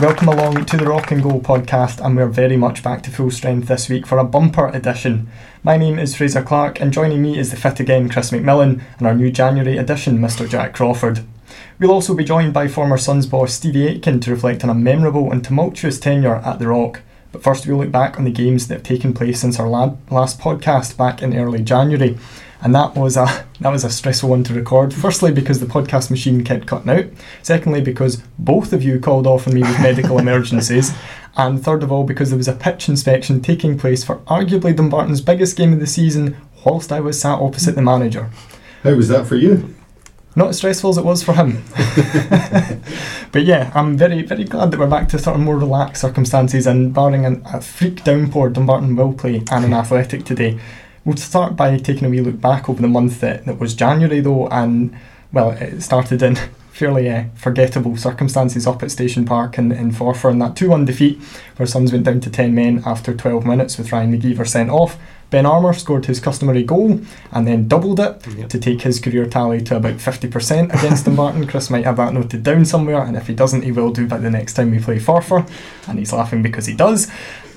Welcome along to the Rock and Goal podcast, and we're very much back to full strength this week for a bumper edition. My name is Fraser Clark, and joining me is the fit again Chris McMillan and our new January edition, Mr. Jack Crawford. We'll also be joined by former Sons boss Stevie Aitken to reflect on a memorable and tumultuous tenure at the Rock. But first, we'll look back on the games that have taken place since our last podcast back in early January and that was a that was a stressful one to record. Firstly, because the podcast machine kept cutting out. Secondly, because both of you called off on me with medical emergencies, and third of all, because there was a pitch inspection taking place for arguably Dumbarton's biggest game of the season, whilst I was sat opposite the manager. How was that for you? Not as stressful as it was for him. but yeah, I'm very, very glad that we're back to sort of more relaxed circumstances and barring an, a freak downpour, Dumbarton will play and an Athletic today. We'll start by taking a wee look back over the month that, that was January, though, and well, it started in fairly uh, forgettable circumstances up at Station Park in, in Forfar in that 2 1 defeat, where Sons went down to 10 men after 12 minutes with Ryan McGeever sent off. Ben Armour scored his customary goal and then doubled it yep. to take his career tally to about 50% against Dumbarton. Chris might have that noted down somewhere, and if he doesn't, he will do by the next time we play Forfar. And he's laughing because he does.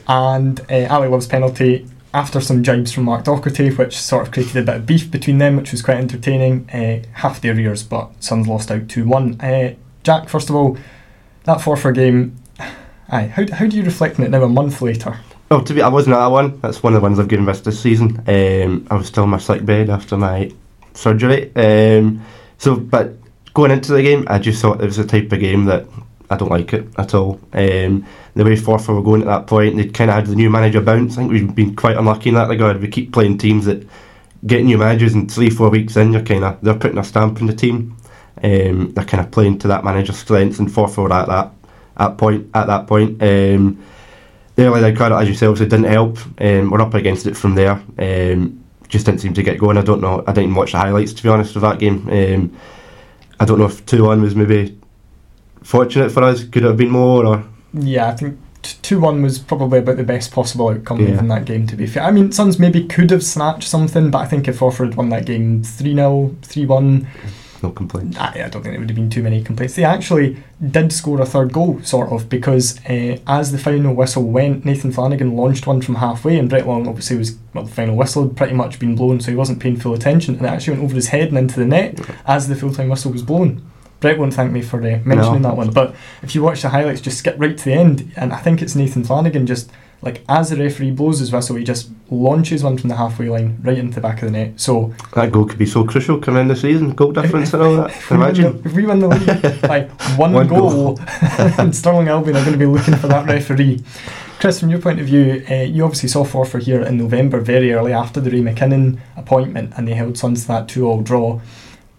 And uh, Ali Love's penalty after some jibes from Mark Docherty, which sort of created a bit of beef between them, which was quite entertaining. Uh, half the arrears, but Sons lost out 2 1. Uh, Jack, first of all, that Forfar game, aye, how, how do you reflect on it now a month later? Well, to be, I wasn't at that one. That's one of the ones I've given missed this season. Um, I was still in my sick bed after my surgery. Um, so, but going into the game, I just thought it was the type of game that I don't like it at all. Um, the way Forfar were going at that point, they kind of had the new manager bounce. I think we've been quite unlucky in that regard. We keep playing teams that get new managers and three, four weeks in, you're kind of they're putting a stamp on the team. Um, they're kind of playing to that manager's strengths, and Forfar were at that at point at that point. Um, the early credit, as you say, obviously didn't help. Um, we're up against it from there. Um, just didn't seem to get going. I don't know. I didn't watch the highlights to be honest of that game. Um, I don't know if two one was maybe fortunate for us. Could it have been more? Or yeah, I think two one was probably about the best possible outcome yeah. in that game. To be fair, I mean, Sons maybe could have snatched something, but I think if Forfar had won that game three 0 three one. No complaints. I, I don't think there would have been too many complaints. They actually did score a third goal, sort of, because uh, as the final whistle went, Nathan Flanagan launched one from halfway, and Brett Long obviously was well, the final whistle had pretty much been blown, so he wasn't paying full attention, and it actually went over his head and into the net as the full time whistle was blown. Brett won't thank me for uh, mentioning no. that one. But if you watch the highlights, just skip right to the end, and I think it's Nathan Flanagan just like as the referee blows his whistle, he just launches one from the halfway line right into the back of the net. So that goal could be so crucial coming in the season, goal difference and all that. If imagine the, if we win the league by one, one goal, goal. and Stirling Albion are going to be looking for that referee. Chris, from your point of view, uh, you obviously saw Forfar here in November, very early after the Ray McKinnon appointment, and they held Sons to that two-all draw.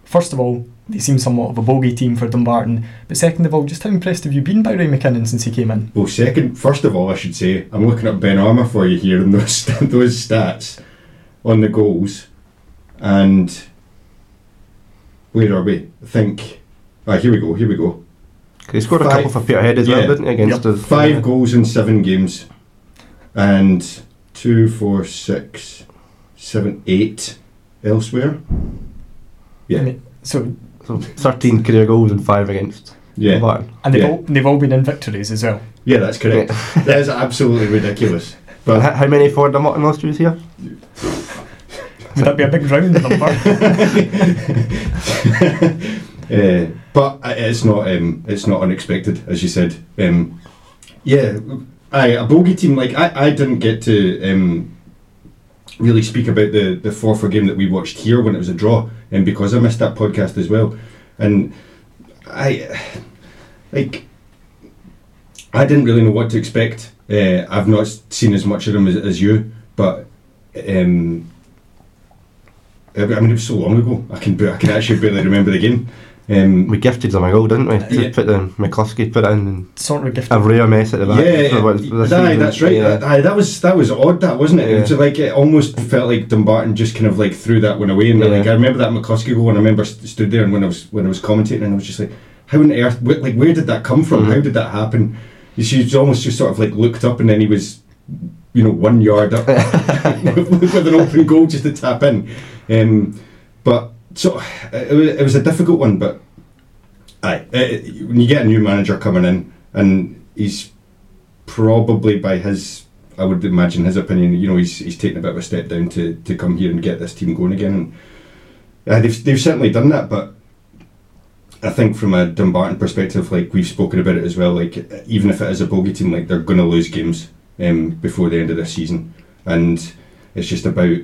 First of all, they seem somewhat of a bogey team for Dumbarton. But second of all, just how impressed have you been by Ray McKinnon since he came in? Well, second, first of all, I should say, I'm looking at Ben Armour for you here and those those stats on the goals, and where are we? I think. Ah, here we go. Here we go. He scored five, a couple for Peterhead as yeah, well, didn't he? Against yep. us. Five yeah. goals in seven games, and two, four, six, seven, eight elsewhere. Yeah. so so 13 career goals and 5 against yeah. Barton. And they've, yeah. all, they've all been in victories as well. Yeah, that's correct. that is absolutely ridiculous. But how, how many for Dumbarton last year here? Would that be a big round number? uh, but it's not um, it's not unexpected, as you said. Um, yeah, I, a bogey team like I, I didn't get to um, really speak about the the Forfar game that we watched here when it was a draw, and because I missed that podcast as well, and I like I didn't really know what to expect. Uh, I've not seen as much of them as, as you, but um, I mean it was so long ago. I can I can actually barely remember the game. Um, we gifted them a goal, didn't we? To yeah. put the McCluskey put in and sort of a rare mess at the back. Yeah, aye, that's right. Yeah. Aye, that was that was odd. That wasn't it? Yeah. It was like it almost felt like Dumbarton just kind of like threw that one away. And yeah. like I remember that McCluskey goal, and I remember stood there and when I was when I was commentating, and I was just like, how on earth? like where did that come from? Mm-hmm. How did that happen? She almost just sort of like looked up, and then he was, you know, one yard up with an open goal just to tap in. Um, but so it was, it was a difficult one, but aye, it, when you get a new manager coming in and he's probably by his I would imagine his opinion, you know, he's he's taken a bit of a step down to, to come here and get this team going again. And uh, they've they've certainly done that, but I think from a Dumbarton perspective, like we've spoken about it as well, like even if it is a bogey team, like they're to lose games um, before the end of this season, and it's just about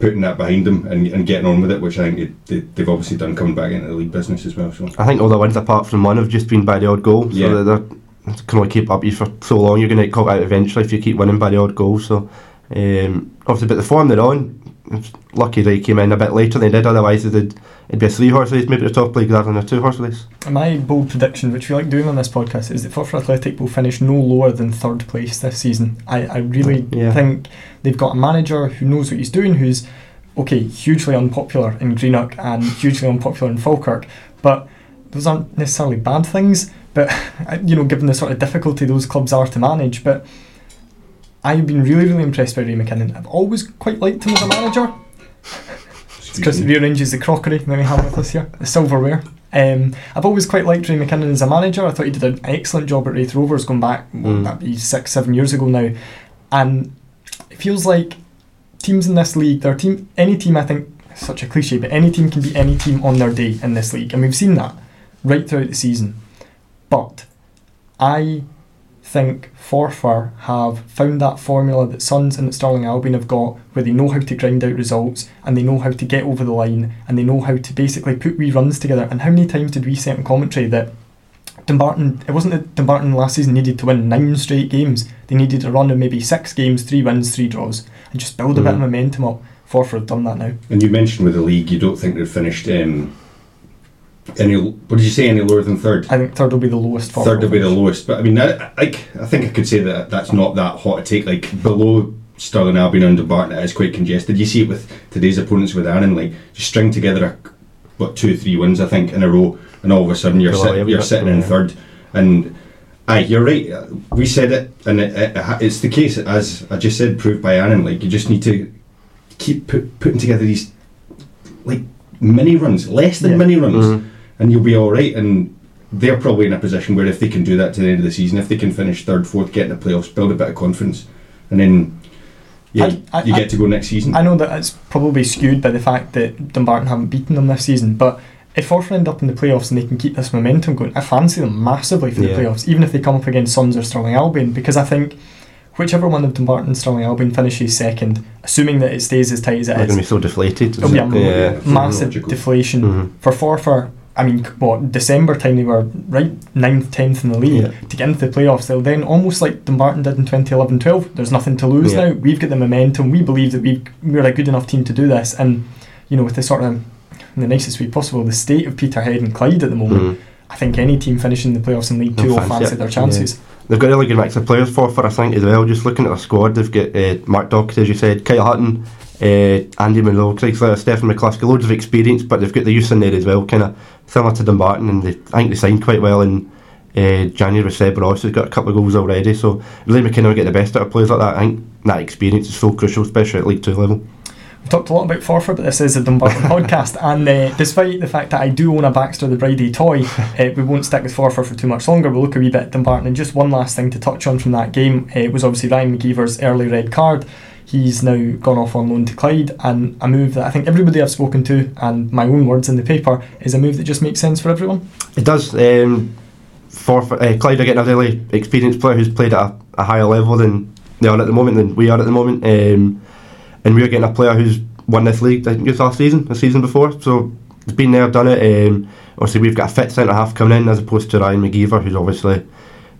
putting that behind them and, and getting on with it, which I think they, they've obviously done coming back into the league business as well. So I think all the wins apart from one have just been by the odd goal. So Yeah. they're, they're can only keep up you for so long. You're going to get caught out eventually if you keep winning by the odd goal. So um, obviously, but the form they're on, it's lucky they came in a bit later than they did. Otherwise, it'd, it'd be a three horse race, maybe the top league rather than a two horse race. My bold prediction, which we like doing on this podcast, is that Forfar Athletic will finish no lower than third place this season. I, I really Yeah. think they've got a manager who knows what he's doing, who's okay, hugely unpopular in Greenock and hugely unpopular in Falkirk, but those aren't necessarily bad things. But you know, given the sort of difficulty those clubs are to manage, but I've been really, really impressed by Ray McKinnon. I've always quite liked him as a manager. He rearranges the crockery that we have with us here, the silverware. Um, I've always quite liked Ray McKinnon as a manager. I thought he did an excellent job at Raith Rovers going back, Mm. that be, six, seven years ago now. And feels like teams in this league, their team, any team, I think, such a cliche, but any team can be any team on their day in this league. And we've seen that right throughout the season. But I think Forfar have found that formula that Sons and that Stirling Albion have got where they know how to grind out results and they know how to get over the line and they know how to basically put wee runs together. And how many times did we say in commentary that Dumbarton, it wasn't that Dumbarton last season needed to win nine straight games, they needed a run of maybe six games, three wins, three draws, and just build a bit of Mhm. momentum up. Forfar have done that now. And you mentioned with the league, you don't think they've finished um, any. What did you say? Any lower than third? I think third will be the lowest Forfar. Third will be the lowest, but I mean, I, like I think I could say that that's not that hot a take. Like below Stirling Albion and Dumbarton, it is quite congested. You see it with today's opponents with Annan, like just string together a, what two, or three wins I think in a row, and all of a sudden you're sit, you're sitting in third, and. Aye, you're right. uh, We said it, and it, it, it's the case as I just said, proved by Annan. Like you just need to keep put, putting together these like mini runs, less than Yeah. mini runs, Mhm. and you'll be all right. And they're probably in a position where if they can do that to the end of the season, if they can finish third, fourth, get in the playoffs, build a bit of confidence, and then yeah, I- I- you I- get to go next season. I know that it's probably skewed by the fact that Dumbarton haven't beaten them this season, but if Forfar end up in the playoffs and they can keep this momentum going, I fancy them massively for the Yeah. playoffs, even if they come up against Sons or Stirling Albion, because I think whichever one of Dumbarton and Stirling Albion finishes second, assuming that it stays as tight as it They're is, going to be so deflated. it'll be a yeah. massive Logical. deflation Mhm. for Forfar. I mean, what December time they were right ninth, tenth in the league Yeah. to get into the playoffs. They'll then almost like Dumbarton did in 2011-12. There's nothing to lose Yeah. now. We've got the momentum. We believe that we've we're a good enough team to do this. And you know, with the sort of in the nicest way possible, the state of Peterhead and Clyde at the moment, Mhm. I think any team finishing the playoffs in League Two will fancy it, their chances. They've got a really good mix of players for for I think as well. Just looking at their squad, they've got uh, Mark Docherty, as you said, Kyle Hutton, uh, Andy Monroe, Craig Slater, Stephen McCluskey, loads of experience, but they've got the youth in there as well, kind of similar to Dumbarton, and they, I think they signed quite well in uh, January with Seb Ross, who's got a couple of goals already. So really McKinnon will get the best out of players like that. I think that experience is so crucial, especially at League Two level. Talked a lot about Forfar, but this is a Dumbarton podcast, and uh, despite the fact that I do own a Baxter the Bridie toy, uh, we won't stick with Forfar for too much longer. We'll look a wee bit at Dumbarton. And just one last thing to touch on from that game uh, was obviously Ryan McGeever's early red card. He's now gone off on loan to Clyde, and a move that I think everybody I've spoken to, and my own words in the paper, is a move that just makes sense for everyone. It does. Um, for uh, Clyde are getting a really experienced player who's played at a, a higher level than they are at the moment, than we are at the moment, um, and we're getting a player who's won this league. I think it was last season, the season before. So he's been there, done it. Um, obviously, we've got a fit centre half coming in as opposed to Ryan McGeever, who's obviously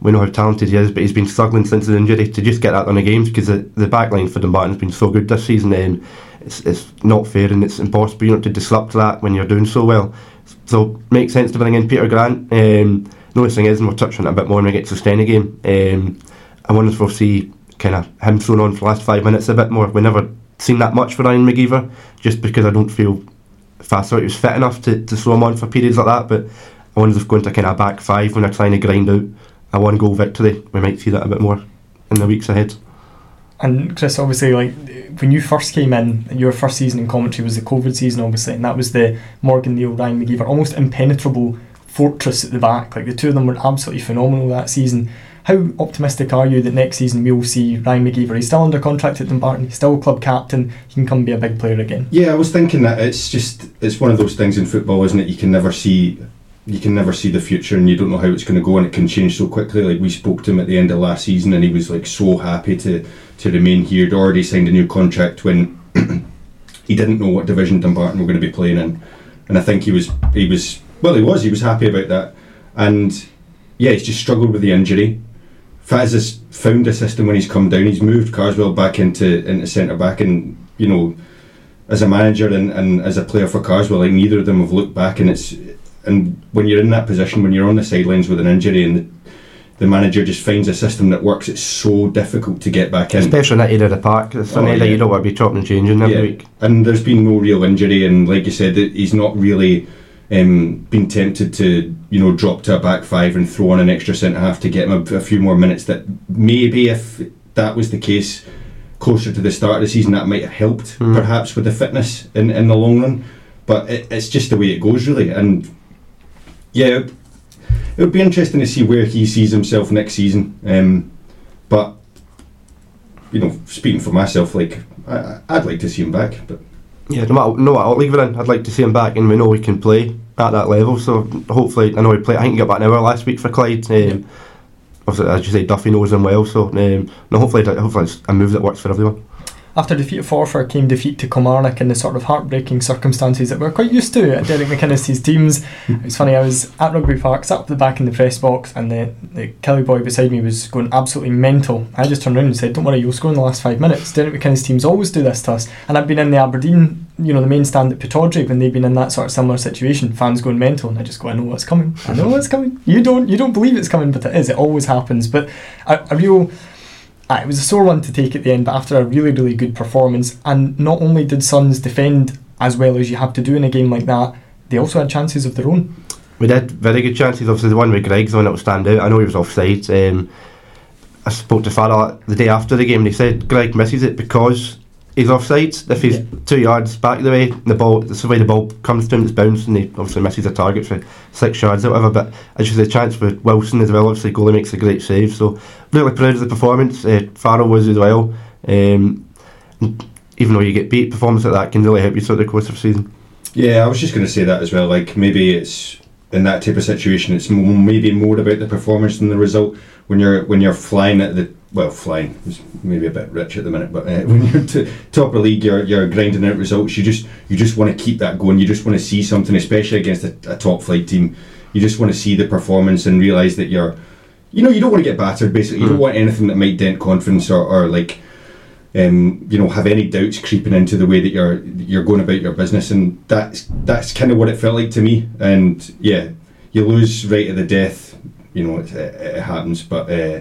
we know how talented he is, but he's been struggling since his injury to just get that on the games because the, the back line for Dumbarton has been so good this season. Um, it's, it's not fair and it's impossible you know, to disrupt that when you're doing so well. So makes sense to bring in Peter Grant. Um, the only thing is, and we'll touch on it a bit more when we get to the game. Um, I wonder if we'll see kind of him thrown on for the last five minutes a bit more. We never seen that much for Ryan McGeever, just because I don't feel thought he was fit enough to, to throw him on for periods like that. But I wonder if going to kind of back five when they're trying to grind out a one goal victory, we might see that a bit more in the weeks ahead. And Chris, obviously, like when you first came in, your first season in commentary was the COVID season, obviously, and that was the Morgan Neal, Ryan McGeever, almost impenetrable fortress at the back. Like the two of them were absolutely phenomenal that season. How optimistic are you that next season we'll see Ryan McGeever? He's still under contract at Dumbarton, he's still club captain, he can come be a big player again. Yeah, I was thinking that it's just it's one of those things in football, isn't it? You can never see you can never see the future and you don't know how it's going to go and it can change so quickly. Like we spoke to him at the end of last season and he was like so happy to to remain here. He'd already signed a new contract when he didn't know what division Dumbarton were going to be playing in, and I think he was he was well he was he was happy about that, and yeah he's just struggled with the injury. Faz has found a system when he's come down. He's moved Carswell back into into centre back, and you know, as a manager and, and as a player for Carswell, like neither of them have looked back, and it's and when you're in that position, when you're on the sidelines with an injury, and the, the manager just finds a system that works, it's so difficult to get back in. Especially in that area of the park. It's an Oh, area yeah. you don't want to be chopping and changing every Yeah. week. And there's been no real injury, and like you said, he's not really um, been tempted to, you know, drop to a back five and throw on an extra centre half to get him a, a few more minutes. That maybe if that was the case closer to the start of the season, that might have helped, Hmm. perhaps with the fitness in, in the long run. But it, it's just the way it goes, really. And yeah, it would be interesting to see where he sees himself next season. Um, but you know, speaking for myself, like I, I'd like to see him back, but Yeah, no matter no matter what league we're in, I'd like to see him back, and we know he can play at that level. So hopefully, I know he played. I think he got back an hour last week for Clyde. Um, obviously, as you say, Duffy knows him well. So um, no, hopefully, hopefully it's a move that works for everyone. After defeat at Forfar came defeat to Kilmarnock in the sort of heartbreaking circumstances that we're quite used to at Derek McInnes' teams. It was funny, I was at Rugby Park, sat up the back in the press box, and the, the Killie boy beside me was going absolutely mental. I just turned around and said, Don't worry, you'll score in the last five minutes. Derek McInnes' teams always do this to us. And I've been in the Aberdeen, you know, the main stand at Pittodrie when they've been in that sort of similar situation, fans going mental, and I just go, I know what's coming. I know what's coming. You don't you don't believe it's coming, but it is. It always happens. But a, a real it was a sore one to take at the end, but after a really, really good performance, and not only did Suns defend as well as you have to do in a game like that, they also had chances of their own. We did very good chances. Obviously, the one with Greg's one that will stand out. I know he was offside. Um, I spoke to Farrell the day after the game, and he said Greg misses it because he's offside. If he's Yeah. two yards back the way, the ball, that's the way the ball comes to him, it's bounced, and he obviously misses a target for six yards or whatever. But as you say, chance for Wilson as well. Obviously, goalie makes a great save. So really proud of the performance. Uh, Farrell was as well. Um, even though you get beat, performance like that can really help you throughout the course of the season. yeah, I was just going to say that as well. Like maybe it's in that type of situation, it's m- maybe more about the performance than the result. When you're when you're flying at the well, flying is maybe a bit rich at the minute, but uh, when you're t- top of the league, you're you're grinding out results. You just you just want to keep that going. You just want to see something, especially against a, a top flight team. You just want to see the performance and realize that you're, you know, you don't want to get battered. Basically, you don't Mm. want anything that might dent confidence or, or like um, you know, have any doubts creeping into the way that you're you're going about your business, and that's that's kind of what it felt like to me. And yeah, you lose right at the death, you know, it, it, it happens, but uh,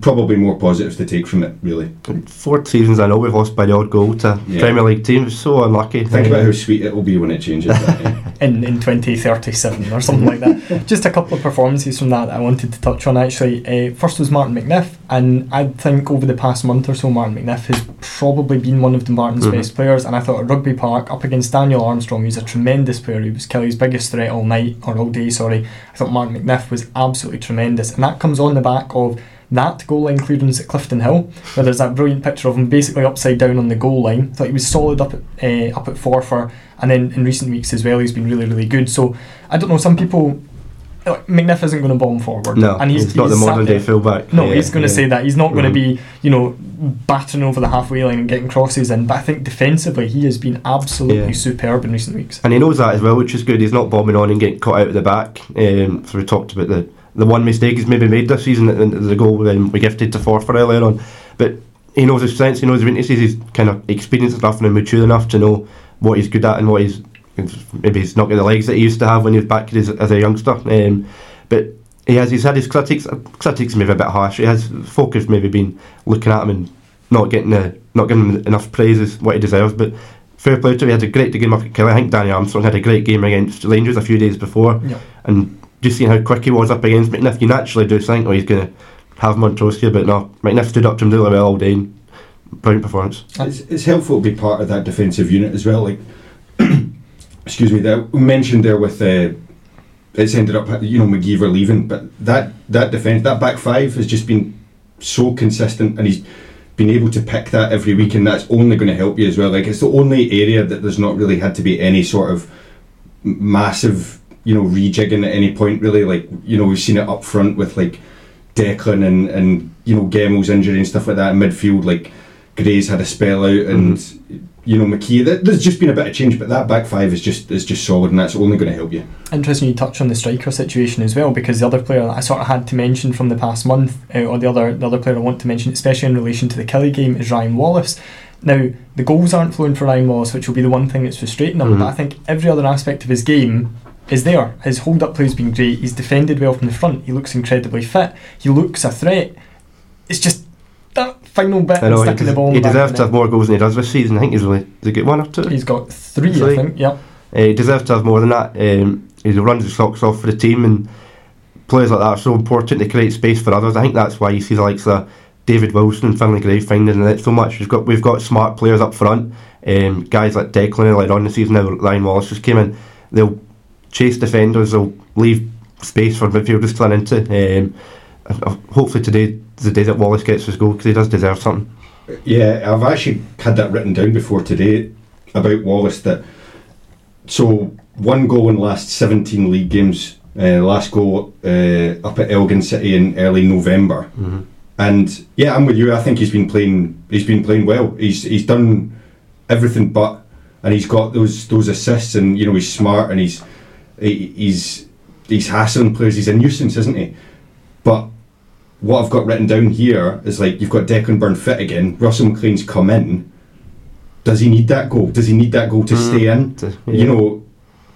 probably more positives to take from it. Really, Four seasons I know we've lost by the odd goal to Yeah. Premier League teams. So unlucky. think about how sweet it will be when it changes. that, yeah. in, in 2037 or something like that. Just a couple of performances from that, that I wanted to touch on actually. Uh, first was Martin McNiff, and I think over the past month or so, Martin McNiff has probably been one of Dumbarton's Mhm. best players. And I thought at Rugby Park, up against Daniel Armstrong, he's a tremendous player. He was Killie's biggest threat all night, or all day, sorry. I thought Martin McNiff was absolutely tremendous, and that comes on the back of that goal line clearance at Clifton Hill, where there's that brilliant picture of him basically upside down on the goal line. thought he was solid up at uh, up at Forfar, and then in recent weeks as well, he's been really really good. So I don't know, some people. Like, McNiff isn't going to bomb forward, No, and he's, not the modern day fullback. no, Yeah, he's going to yeah. say that. He's not going to Mhm. be, you know, battering over the halfway line and getting crosses in. But I think defensively, he has been absolutely Yeah. superb in recent weeks. And he knows that as well, which is good. He's not bombing on and getting caught out at the back. Um, so we talked about the, the one mistake he's maybe made this season, the, the goal we gifted to Forfar earlier on. But he knows his strengths, he knows his weaknesses, he's kind of experienced enough and mature enough to know what he's good at and what he's maybe he's not got the legs that he used to have when he was back as, as a youngster. Um, but he has he's had his critics critics maybe a bit harsh. He has have maybe been looking at him and not getting the, not giving him enough praise as what he deserves. But fair play to him. He had a great game up at Killie. I think Danny Armstrong had a great game against Rangers a few days before. Yeah. And just seeing how quick he was up against McNiff, you naturally do think, oh, he's going to have Montrose here. But no, McNiff stood up to him really well all day. Brilliant performance. it's, it's helpful to be part of that defensive unit as well. Like, excuse me, that we mentioned there with uh, it's ended up you know McGeever leaving, but that that defence that back five has just been so consistent, and he's been able to pick that every week, and that's only going to help you as well. Like it's the only area that there's not really had to be any sort of massive you know rejigging at any point really. Like you know we've seen it up front with like Declan and and you know Gemmell's injury and stuff like that in midfield. Like Gray's had a spell out and. Mm-hmm you know McKee. There's just been a bit of change, but that back five is just is just solid, and that's only going to help you. Interesting, you touch on the striker situation as well, because the other player I sort of had to mention from the past month, uh, or the other the other player I want to mention, especially in relation to the Killie game, is Ryan Wallace. Now the goals aren't flowing for Ryan Wallace, which will be the one thing that's frustrating him. Mm-hmm. But I think every other aspect of his game is there. His hold up play has been great. He's defended well from the front. He looks incredibly fit. He looks a threat. It's just that final bit I know, and sticking the ball. He deserves to have more goals than he does this season. I think he's really he got one or two. He's got three, three. I think. Yep. Uh, he deserves to have more than that. Um, he runs his socks off for the team, and players like that are so important to create space for others. I think that's why you see the likes of David Wilson and Finlay Gray finding it so much. We've got we've got smart players up front. Um, guys like Declan later on the season now Ryan Wallace just came in. They'll chase defenders. They'll leave space for midfielders to run into. Um, hopefully today the day that Wallace gets his goal because he does deserve something. Yeah, I've actually had that written down before today about Wallace. That so one goal in the last 17 league games. Uh, last goal uh, up at Elgin City in early November, mm-hmm. and yeah, I'm with you. I think he's been playing. He's been playing well. He's he's done everything but, and he's got those those assists, and you know he's smart and he's he, he's he's hassling players. He's a nuisance, isn't he? But what I've got written down here is like you've got Declan Byrne fit again. Russell McLean's come in. Does he need that goal? Does he need that goal to mm, stay in? To, yeah. You know,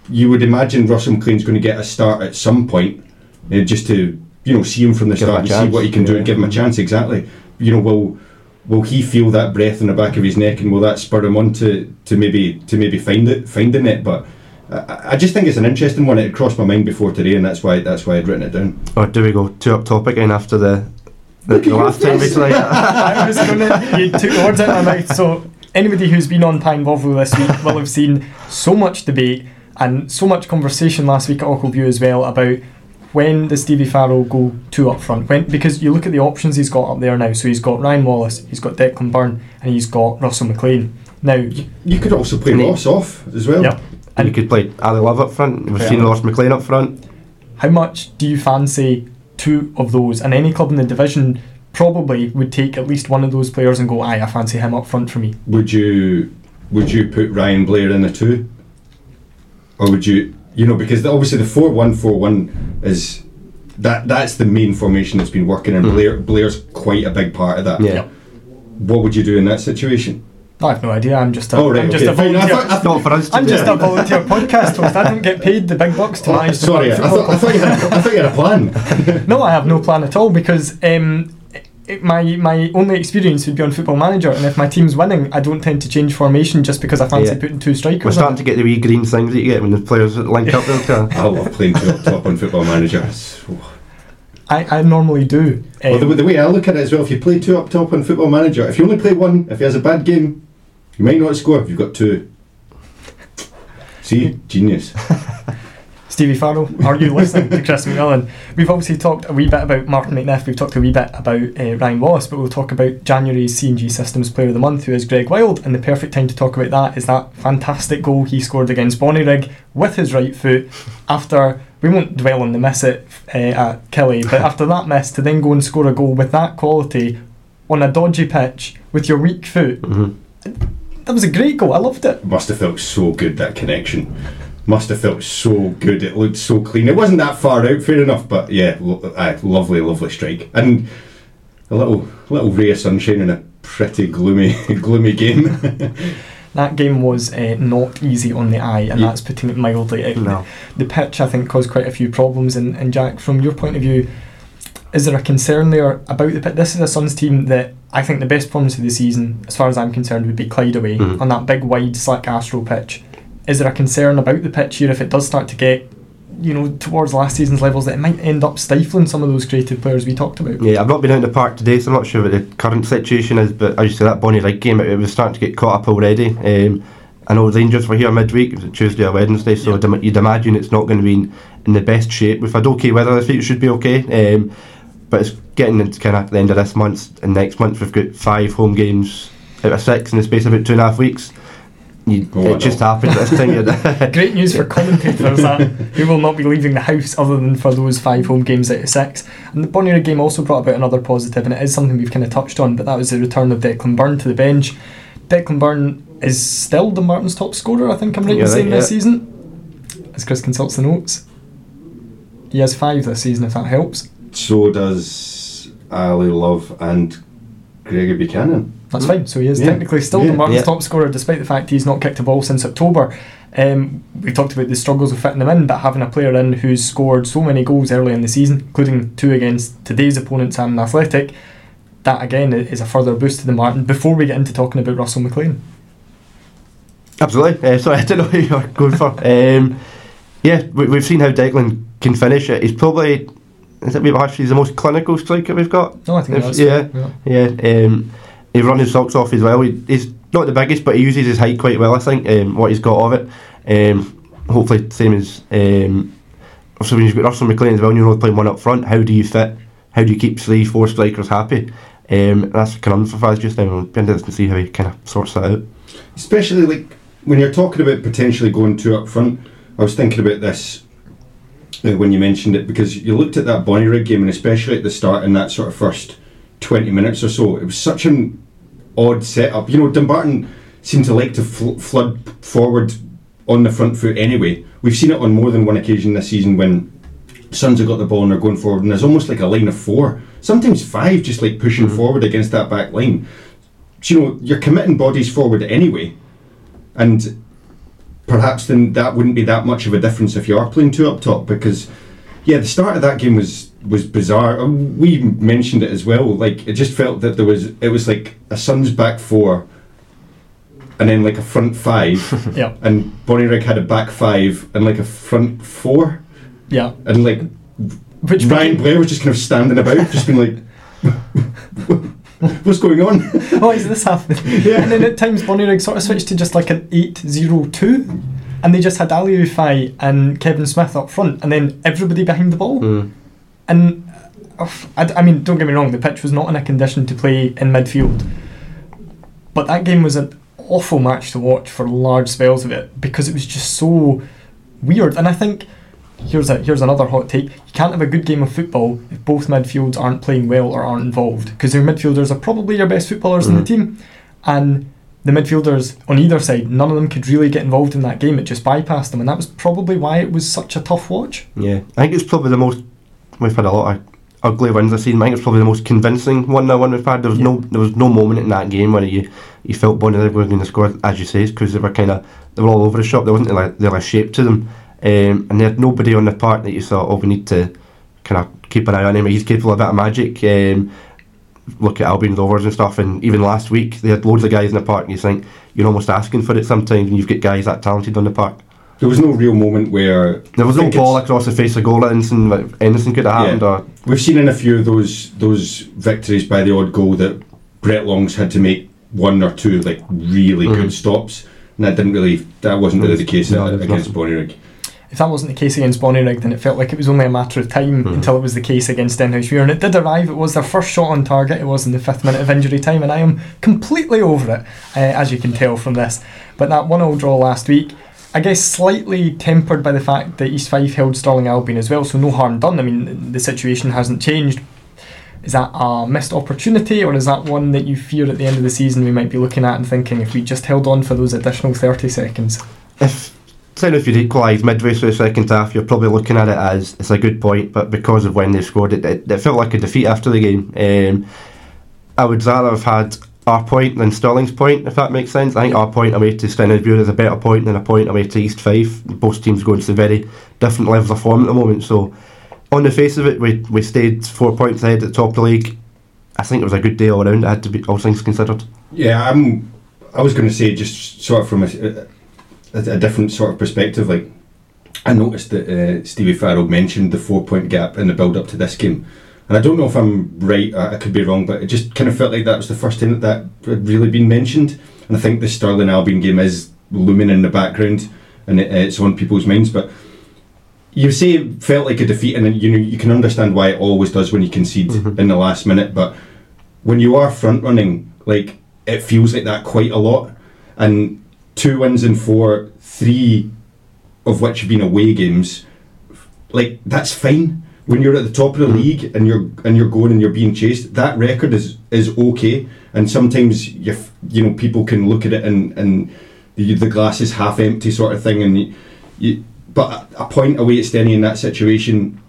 you would imagine Russell McLean's going to get a start at some point, uh, just to you know see him from the give start and see what he can yeah. do and give him a chance. Exactly. You know, will will he feel that breath in the back of his neck and will that spur him on to, to maybe to maybe find it finding it? But I, I just think it's an interesting one. It crossed my mind before today, and that's why that's why I'd written it down. Or oh, do we go two up top again after the the, the last time we played? I was gonna you took the words out of my mouth. So anybody who's been on Pie and Bovril this week will have seen so much debate and so much conversation last week at Ochilview as well about when does Stevie Farrell go two up front? When because you look at the options he's got up there now. So he's got Ryan Wallace, he's got Declan Byrne, and he's got Russell McLean. Now you, you could also play Ross off as well. Yep. And you could play Ali Love up front. We've yeah. seen Ross McLean up front. How much do you fancy two of those? And any club in the division probably would take at least one of those players and go, "Aye, I fancy him up front for me." Would you? Would you put Ryan Blair in the two? Or would you? You know, because obviously the four one four one is that that's the main formation that's been working, and mm. Blair Blair's quite a big part of that. Yeah. What would you do in that situation? I have no idea. I'm just a, oh, right, I'm just okay. a volunteer. I thought, I thought for us I'm just a volunteer podcast host. I don't get paid the big bucks to oh, manage. Sorry, I thought, I, thought you had, I thought you had a plan. no, I have no plan at all because um, it, my my only experience would be on Football Manager, and if my team's winning, I don't tend to change formation just because I fancy yeah. putting two strikers. We're starting to get the wee green things that you get when the players link up. I love playing two up top on Football Manager. I, I normally do. Um, well, the, the, way I look at it as well, if you play two up top on Football Manager, if you only play one, if he has a bad game, you might not score if you've got two. See, genius. Stevie Farrell, are you listening to Chris McMillan? We've obviously talked a wee bit about Martin McNiff, we've talked a wee bit about uh, Ryan Wallace, but we'll talk about January's C&G Systems Player of the Month, who is Greg Wild, and the perfect time to talk about that is that fantastic goal he scored against Bonnyrigg with his right foot after, we won't dwell on the miss it uh, at Killie, but after that miss, to then go and score a goal with that quality on a dodgy pitch with your weak foot. Mm-hmm that was a great goal. I loved it. Must have felt so good that connection. Must have felt so good. It looked so clean. It wasn't that far out, fair enough, but yeah, lo- uh, lovely, lovely strike and a little little ray of sunshine in a pretty gloomy gloomy game. that game was uh, not easy on the eye, and yeah. that's putting it mildly. It, no. the, the pitch, I think, caused quite a few problems. And, and Jack, from your point of view, is there a concern there about the pitch? This is a Sons team that I think the best performance of the season, as far as I'm concerned, would be Clyde away mm-hmm. on that big, wide, slick Astro pitch. Is there a concern about the pitch here if it does start to get, you know, towards last season's levels that it might end up stifling some of those creative players we talked about? Yeah, I've not been out in the park today, so I'm not sure what the current situation is. But as you say, that Bonnyrigg game, it, it, was starting to get caught up already. Um, I know the Rangers were here midweek, it was Tuesday or Wednesday, so yeah. you'd imagine it's not going to be in the best shape. We've had okay weather this week, it should be okay. Um, but it's getting into kind of the end of this month and next month. We've got five home games out of six in the space of about two and a half weeks. You, Oh, it just happens this time. Great news for commentators that who will not be leaving the house other than for those five home games out of six. And the Bonnyrigg game also brought about another positive, and it is something we've kind of touched on, but that was the return of Declan Byrne to the bench. Declan Byrne is still the Martin's top scorer, I think I'm right in saying right, this season. As Chris consults the notes. He has five this season, if that helps. So does Ali Love and Gregor Buchanan. That's fine. So he is Yeah. technically still Yeah. Dumbarton's Yeah. top scorer, despite the fact he's not kicked a ball since October. Um, we've talked about the struggles of fitting them in, but having a player in who's scored so many goals early in the season, including two against today's opponents Annan Athletic, that again is a further boost to the Martin. Before we get into talking about Russell McLean, Absolutely. Uh, sorry, I don't know who you were going for. Um, yeah, we, we've seen how Declan can finish it. He's probably, is it maybe actually the most clinical striker we've got? no, I think If- that's yeah. yeah. Yeah, um, he run his socks off as well. He, he's not the biggest, but he uses his height quite well. I think um, what he's got of it. Um, hopefully, same as um, so when you've got Russell McLean as well, and you're only playing one up front. How do you fit? How do you keep three, four strikers happy? Um, that's kind of for Faz just now. We'll be interested to see how he kind of sorts that out. Especially like when you're talking about potentially going two up front. I was thinking about this when you mentioned it because you looked at that Bonnie Bonnyrigg game and especially at the start in that sort of first 20 minutes or so, it was such an odd setup. You know, Dumbarton seemed to like to fl- flood forward on the front foot anyway. We've seen it on more than one occasion this season when Sons have got the ball and they're going forward, and there's almost like a line of four, sometimes five, just like pushing mm-hmm. forward against that back line. So, you know, you're committing bodies forward anyway, and perhaps then that wouldn't be that much of a difference if you are playing two up top because, yeah, the start of that game was was bizarre. Uh, We mentioned it as well. Like it just felt that there was it was like a Sons back four, and then like a front five, yeah, and Bonnyrigg had a back five and like a front four, yeah. and like Which Ryan Blair was just kind of standing about, just being like, "What's going on?" Why is this happening? Yeah. And then at times Bonnyrigg sort of switched to just like an 8-0-2 and they just had Ali Ufai and Kevin Smith up front and then everybody behind the ball. Mm. And uh, I, I mean, don't get me wrong, the pitch was not in a condition to play in midfield. But that game was an awful match to watch for large spells of it because it was just so weird. And I think here's a here's another hot take: you can't have a good game of football if both midfields aren't playing well or aren't involved because your midfielders are probably your best footballers in the Mhm. team, and the midfielders on either side, none of them could really get involved in that game. It just bypassed them, and that was probably why it was such a tough watch. Yeah, I think it's probably the most. We've had a lot of ugly wins I've seen. I think it's probably the most convincing one that one we've had. There was no, there was no moment in that game where you you felt Bonnyrigg were going to score, as you say, because they were kind of they were all over the shop. There wasn't like really a shape to them, um, and they had nobody on the park that you thought, oh, we need to kind of keep an eye on him. He's capable of a bit of magic. Um, look at Albion Rovers and stuff, and even last week they had loads of guys in the park. And you think you're almost asking for it sometimes, and you've got guys that talented on the park. There was no real moment where There was no ball across the face of goal at anything, like, anything could have happened. Yeah. Or We've seen in a few of those those victories by the odd goal that Brett Long's had to make one or two like really Mhm. good stops, and that didn't really that wasn't really the case No, against. Bonnyrigg. If that wasn't the case against Bonnyrigg, then it felt like it was only a matter of time Mhm. until it was the case against Denhouse And it did arrive. It was their first shot on target. It was in the fifth minute of injury time, and I am completely over it, uh, as you can tell from this. But that one-all draw last week, I guess, slightly tempered by the fact that East Fife held Stirling Albion as well. So no harm done. I mean, the situation hasn't changed. Is that a missed opportunity, or is that one that you fear at the end of the season we might be looking at and thinking if we just held on for those additional thirty seconds? if say if you'd equalise midway through the second half, you're probably looking at it as it's a good point, but because of when they scored it, it, it felt like a defeat after the game. Um, I would rather have had our point than Stirling's point, if that makes sense. I think our point away to Stenhousemuir is a better point than a point away to East Fife. Both teams going to very different levels of form at the moment, so on the face of it, we, we stayed four points ahead at the top of the league. I think it was a good day all around. It had to be all things considered. Yeah, I'm. I was going to say just sort of from a, a, a different sort of perspective. Like I noticed that uh, Stevie Farrell mentioned the four point gap in the build up to this game, and I don't know if I'm right. I, I could be wrong, but it just kind of felt like that was the first time that that had really been mentioned. And I think the Stirling Albion game is looming in the background, and it, it's on people's minds. But you say it felt like a defeat, and you know you can understand why it always does when you concede Mhm. in the last minute. But when you are front running, like it feels like that quite a lot. And two wins in four, three of which have been away games, like that's fine. When you're at the top of the Mhm. league and you're and you're going and you're being chased, that record is is okay. And sometimes you f- you know people can look at it and and the, the glass is half empty sort of thing, and you, you but a, a point away at Steny in that situation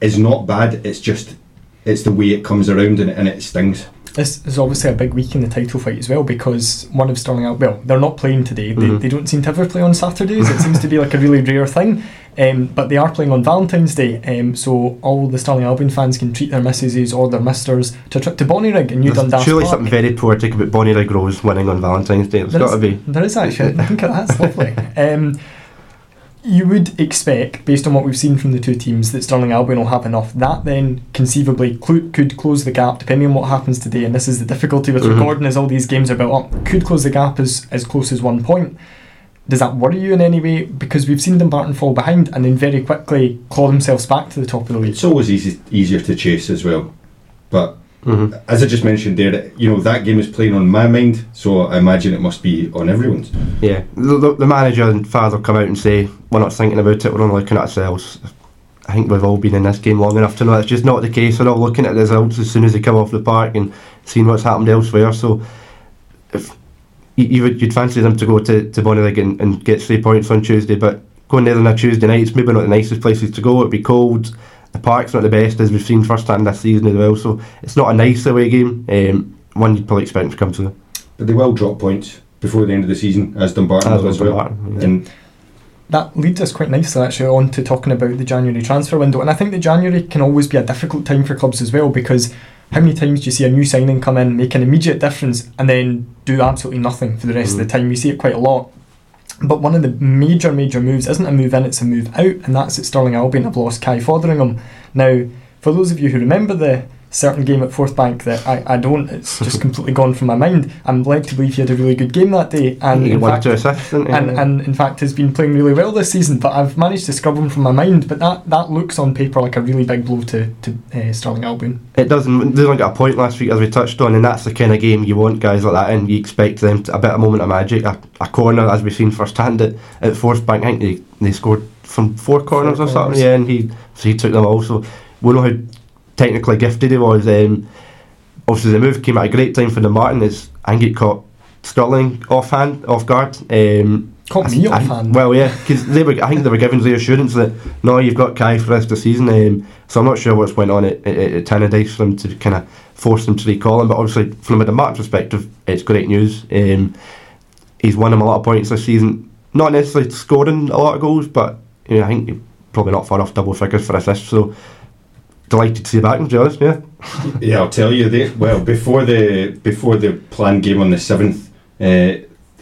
is not bad. It's just it's the way it comes around and, and it stings. This is obviously a big week in the title fight as well because one of Stirling out well they're not playing today. They, Mhm. they don't seem to ever play on Saturdays. It seems to be like a really rare thing. Um, but they are playing on Valentine's Day, um, so all the Stirling Albion fans can treat their missuses or their misters to a trip to Bonnyrigg and New There's Dundas surely Park. something very poetic about Bonnyrigg Rose winning on Valentine's Day. It's There got to is- be. There is actually. I think that's lovely. Um, you would expect, based on what we've seen from the two teams, that Stirling Albion will have enough. That then conceivably clu- could close the gap, depending on what happens today. And this is the difficulty with Mhm. recording, as all these games are built up. Could close the gap as as close as one point. Does that worry you in any way? Because we've seen Dumbarton fall behind and then very quickly claw themselves back to the top of the league. It's always easy easier to chase as well, but Mhm. as I just mentioned there, you know that game is playing on my mind, so I imagine it must be on everyone's. Yeah, the, the, the manager and father come out and say we're not thinking about it. We're only looking at ourselves. I think we've all been in this game long enough to know that's just not the case. We're all looking at the results as soon as they come off the park and seeing what's happened elsewhere. So, if you, you would, you'd fancy them to go to to Bonnyrigg and, and get three points on Tuesday, but going there on a Tuesday night, it's maybe not the nicest places to go. It'd be cold. The park's not the best as we've seen first hand this season as well. So it's not a nice away game. Um, one you'd probably expect them to come to. But they will drop points before the end of the season, as Dumbarton As will as well. Dumbarton, yeah. And That leads us quite nicely actually on to talking about the January transfer window. And I think that January can always be a difficult time for clubs as well because how many times do you see a new signing come in, make an immediate difference, and then do absolutely nothing for the rest of the Mhm. time? You see it quite a lot. But one of the major, major moves isn't a move in, it's a move out, and that's at Stirling Albion have lost Kai Fotheringham. Now, for those of you who remember the certain game at Forthbank that I, I don't, it's just completely gone from my mind. I'm led to believe he had a really good game that day, and in fact, assist, and, and in fact has been playing really well this season. But I've managed to scrub him from my mind. But that, that looks on paper like a really big blow to to uh, Stirling Albion. It doesn't. They only got a point last week, as we touched on, and that's the kind of game you want guys like that in. You expect them to, a bit of a moment of magic, a, a corner, as we've seen firsthand at, at Forth Bank. I think they, they scored from four corners Four or something. Yeah, and he so he took them all. So we know how technically gifted he was. Um, obviously, the move came at a great time for the Martin. Is I think it caught Stirling offhand, off guard. Um, Caught me offhand. Well, yeah, because they were. I think they were given the assurance that no, you've got Kai for the rest of the season. Um, so I'm not sure what's went on at, at, at Tannadice for them to kind of force them to recall him. But obviously, from a Mark perspective, it's great news. Um, he's won him a lot of points this season. Not necessarily scoring a lot of goals, but you know, I think he's probably not far off double figures for assists. So delighted to see back, to be. Yeah. yeah, I'll tell you. They, well, before the before the planned game on the seventh, uh,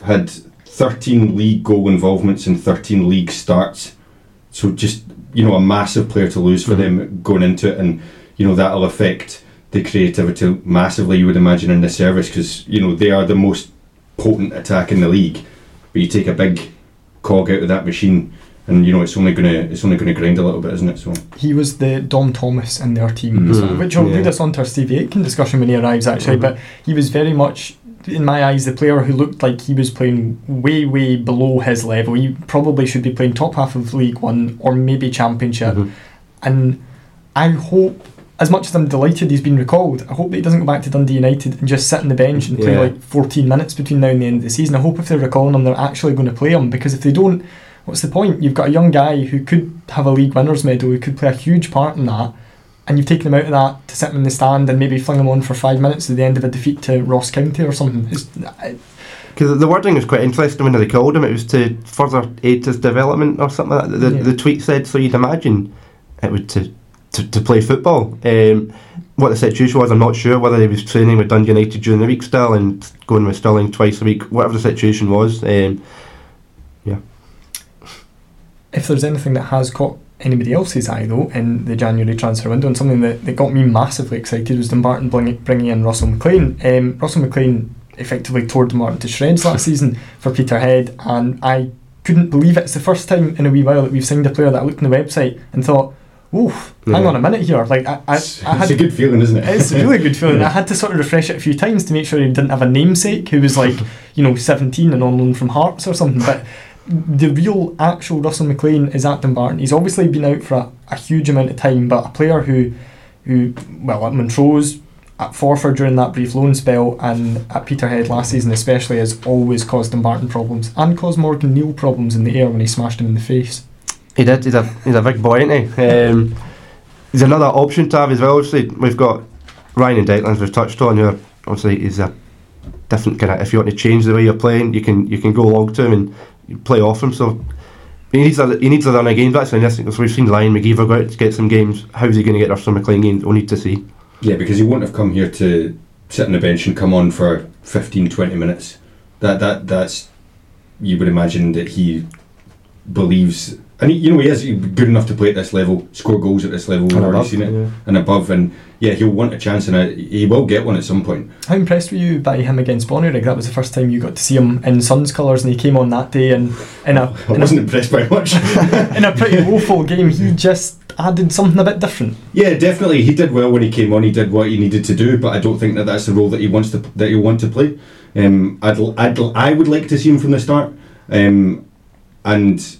had 13 league goal involvements and 13 league starts. So just you know a massive player to lose for Mhm. them going into it, and you know that'll affect the creativity massively. You would imagine in the service because you know they are the most potent attack in the league. But you take a big cog out of that machine, and you know it's only gonna it's only gonna grind a little bit, isn't it? So He was the Dom Thomas in their team, Mhm. so- which will Yeah. lead us on to our Stevie Aitken discussion when he arrives, actually. Mhm. But he was very much, in my eyes, the player who looked like he was playing way, way below his level. He probably should be playing top half of League One or maybe Championship. Mhm. And I hope, as much as I'm delighted he's been recalled, I hope that he doesn't go back to Dundee United and just sit on the bench and play Yeah. like 14 minutes between now and the end of the season. I hope if they're recalling him, they're actually going to play him because if they don't, what's the point? You've got a young guy who could have a league winners medal, who could play a huge part in that, and you've taken him out of that to sit him in the stand and maybe fling him on for five minutes at the end of a defeat to Ross County or something. Because the wording was quite interesting when they called him. It was to further aid his development or something like that. The, Yeah. the tweet said, so you'd imagine it would to, to, to play football. Um, what the situation was, I'm not sure whether he was training with Dundee United during the week still and going with Stirling twice a week, whatever the situation was. Um, if there's anything that has caught anybody else's eye though in the January transfer window and something that, that got me massively excited was Dumbarton bringing, bringing in Russell McLean. Um, Russell McLean effectively tore Dumbarton to shreds last season for Peterhead and I couldn't believe it. It's the first time in a wee while that we've signed a player that I looked on the website and thought, "Oof, hang Yeah. on a minute here." Like I, I, It's, I it's had a good feeling, isn't it? it's a really good feeling. I had to sort of refresh it a few times to make sure he didn't have a namesake who was like, you know, 17 and on loan from Hearts or something. But the real, actual Russell McLean is at Dumbarton. He's obviously been out for a, a huge amount of time, but a player who, who well, at Montrose, at Forfar during that brief loan spell, and at Peterhead last season especially, has always caused Dumbarton problems and caused Morgan Neal problems in the air when he smashed him in the face. He did. He's a he's a big boy, isn't he? Um, he's another option to have as well. Obviously, we've got Ryan and Declan, we've touched on. Who are, obviously is a different kind of. If you want to change the way you're playing, you can you can go along to him and play off him. So he needs a he needs a of games. That's because we've seen Ryan McGeever go out to get some games. How's he going to get Russell McLean games? We'll need to see. Yeah, because he won't have come here to sit on the bench and come on for 15, 20 minutes. That that that's you would imagine that he believes, and he, you know he is good enough to play at this level, score goals at this level. We've And already above, seen it, yeah. and above, and yeah, he'll want a chance, and I, he will get one at some point. How impressed were you by him against Bonnyrigg? That was the first time you got to see him in Sons colours, and he came on that day and in a I in wasn't a, impressed by much. in a pretty woeful game. He just added something a bit different. Yeah, definitely. He did well when he came on. He did what he needed to do, but I don't think that that's the role that he wants to that he want to play. Um, I'd, I'd I would like to see him from the start, um, and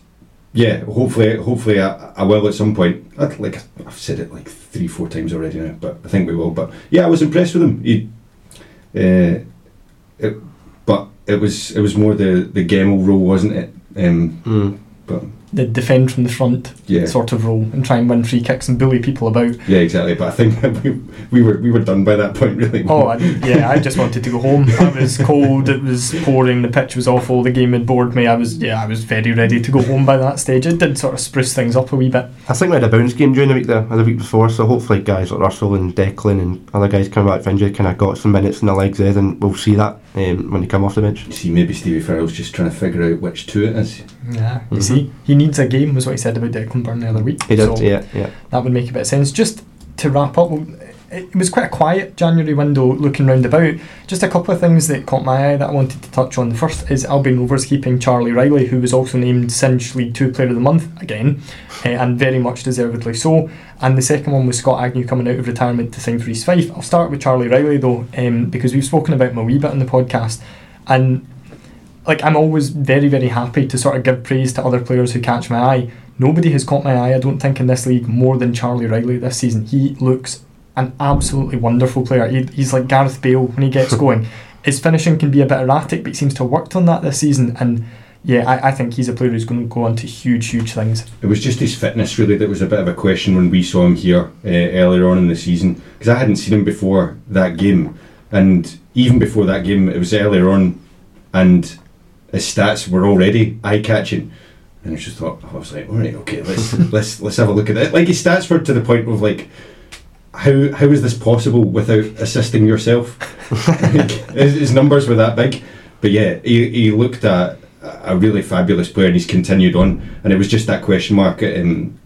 yeah, hopefully, hopefully I, I will at some point. I'd, like I've said it like three, four times already now, but I think we will. But yeah, I was impressed with him. He, uh, it, but it was it was more the the Gemmell role, wasn't it? Um, Mm. but The defend from the front yeah, sort of role and try and win free kicks and bully people about. yeah, exactly. But I think we, we were we were done by that point, really. Oh, I, yeah, I just wanted to go home. I was cold, it was pouring, the pitch was awful, the game had bored me. I was, yeah, I was very ready to go home by that stage. It did sort of spruce things up a wee bit. I think we had a bounce game during the week there, or the week before, so hopefully guys like Russell and Declan and other guys coming back from injury kind of got some minutes in the legs there, and we'll see that um, when they come off the bench. You see, maybe Stevie Farrell's just trying to figure out which two it is. Yeah, you Mhm. see, he needs a game, was what he said about Declan Byrne the other week. He did, So yeah, yeah. that would make a bit of sense. Just to wrap up, well, it was quite a quiet January window looking round about. Just a couple of things that caught my eye that I wanted to touch on. The first is Albion Rovers keeping Charlie Riley, who was also named Cinch League 2 Player of the Month again, eh, and very much deservedly so. And the second one was Scott Agnew coming out of retirement to sign for East Fife. I'll start with Charlie Riley though, um, because we've spoken about him a wee bit on the podcast, and like I'm always very very happy to sort of give praise to other players who catch my eye. Nobody has caught my eye, I don't think, in this league more than Charlie Riley this season. He looks an absolutely wonderful player. He, he's like Gareth Bale when he gets going. His finishing can be a bit erratic, but he seems to have worked on that this season. And yeah, I, I think he's a player who's going to go on to huge, huge things. It was just his fitness, really, that was a bit of a question when we saw him here uh, earlier on in the season. Because I hadn't seen him before that game. And even before that game, it was earlier on, and his stats were already eye catching. And I just thought, I was like, all right, okay, let's let's let's have a look at it. Like his stats were to the point of like, how how is this possible without assisting yourself? Like, his, his numbers were that big, but yeah, he, he looked at a really fabulous player, and he's continued on. And it was just that question mark um,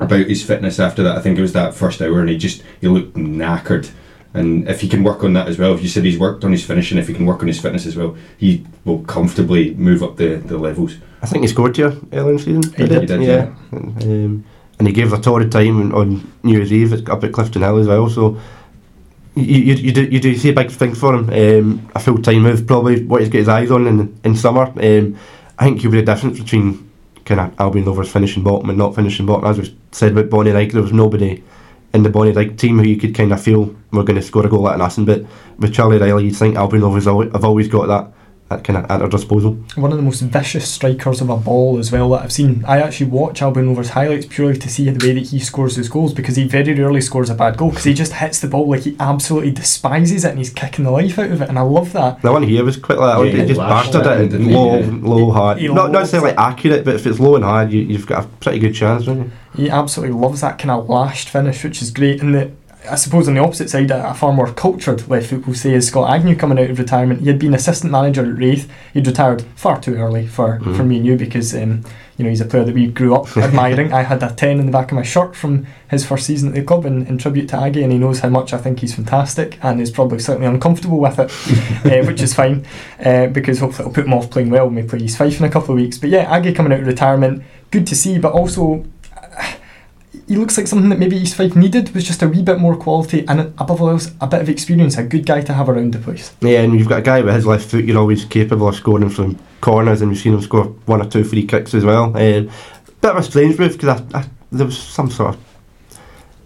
about his fitness after that. I think it was that first hour, and he just he looked knackered. And if he can work on that as well, if you said he's worked on his finishing, if he can work on his fitness as well, he will comfortably move up the, the levels. I think he scored here earlier in the season. He did, he did, yeah. And, um, and he gave a torrid time on- New Year's Eve up at Clifton Hill as well. So you, you, you do you do see a big thing for him. Um, a full time move, probably what he's got his eyes on in in summer. Um, I think he'll be the difference between kind of Albion Rovers finishing bottom and not finishing bottom. As we said about Bonnyrigg, there was nobody in the Bonnyrigg team who you could kind of feel were going to score a goal at nothing. But with Charlie Riley, you think Albion have always got that. That kind of at their disposal. One of the most vicious strikers of a ball as well that I've seen. I actually watch Albion Rovers highlights purely to see the way that he scores his goals because he very rarely scores a bad goal because he just hits the ball like he absolutely despises it and he's kicking the life out of it and I love that. The one here was quite like. Yeah, he he just lashed bastard it, it didn't he? low, Yeah. low, hard. He not not necessarily it. accurate, but if it's low and hard, you, you've got a pretty good chance, don't you? He absolutely loves that kind of lashed finish which is great and the I suppose on the opposite side, a, a far more cultured left foot will say is Scott Agnew coming out of retirement. He had been assistant manager at Raith. He'd retired far too early for, Mhm. for me and you because um, you know he's a player that we grew up admiring. I had a ten in the back of my shirt from his first season at the club in, in tribute to Aggie, and he knows how much I think he's fantastic and is probably slightly uncomfortable with it, uh, which is fine uh, because hopefully it'll put him off playing well. May play East Fife in a couple of weeks, but yeah, Aggie coming out of retirement, good to see, but also he looks like something that maybe East Fife needed was just a wee bit more quality and above all else a bit of experience, a good guy to have around the place. Yeah, and you've got a guy with his left foot, you're always capable of scoring from corners, and you've seen him score one or two free kicks as well. Uh, bit of a strange move because I, I, there was some sort of.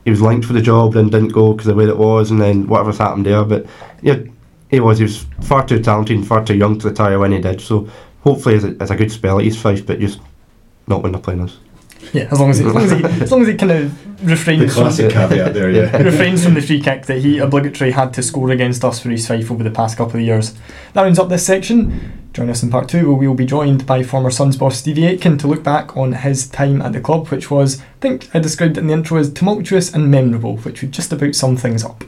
He was linked for the job, then didn't go because of the way it was, and then whatever's happened there. But yeah, he was. He was far too talented and far too young to retire when he did. So hopefully, it's a, it's a good spell at East Fife, but just not when they're playing us. Yeah, as long as he, as long as he, as long as he kind of The refrains from, classic caveat there, yeah. refrains from the free kick that he obligatory had to score against us for East Fife over the past couple of years. That rounds up this section. Join us in part two, where we will be joined by former Sons boss Stevie Aitken to look back on his time at the club, which was, I think I described it in the intro as tumultuous and memorable, which would just about sum things up.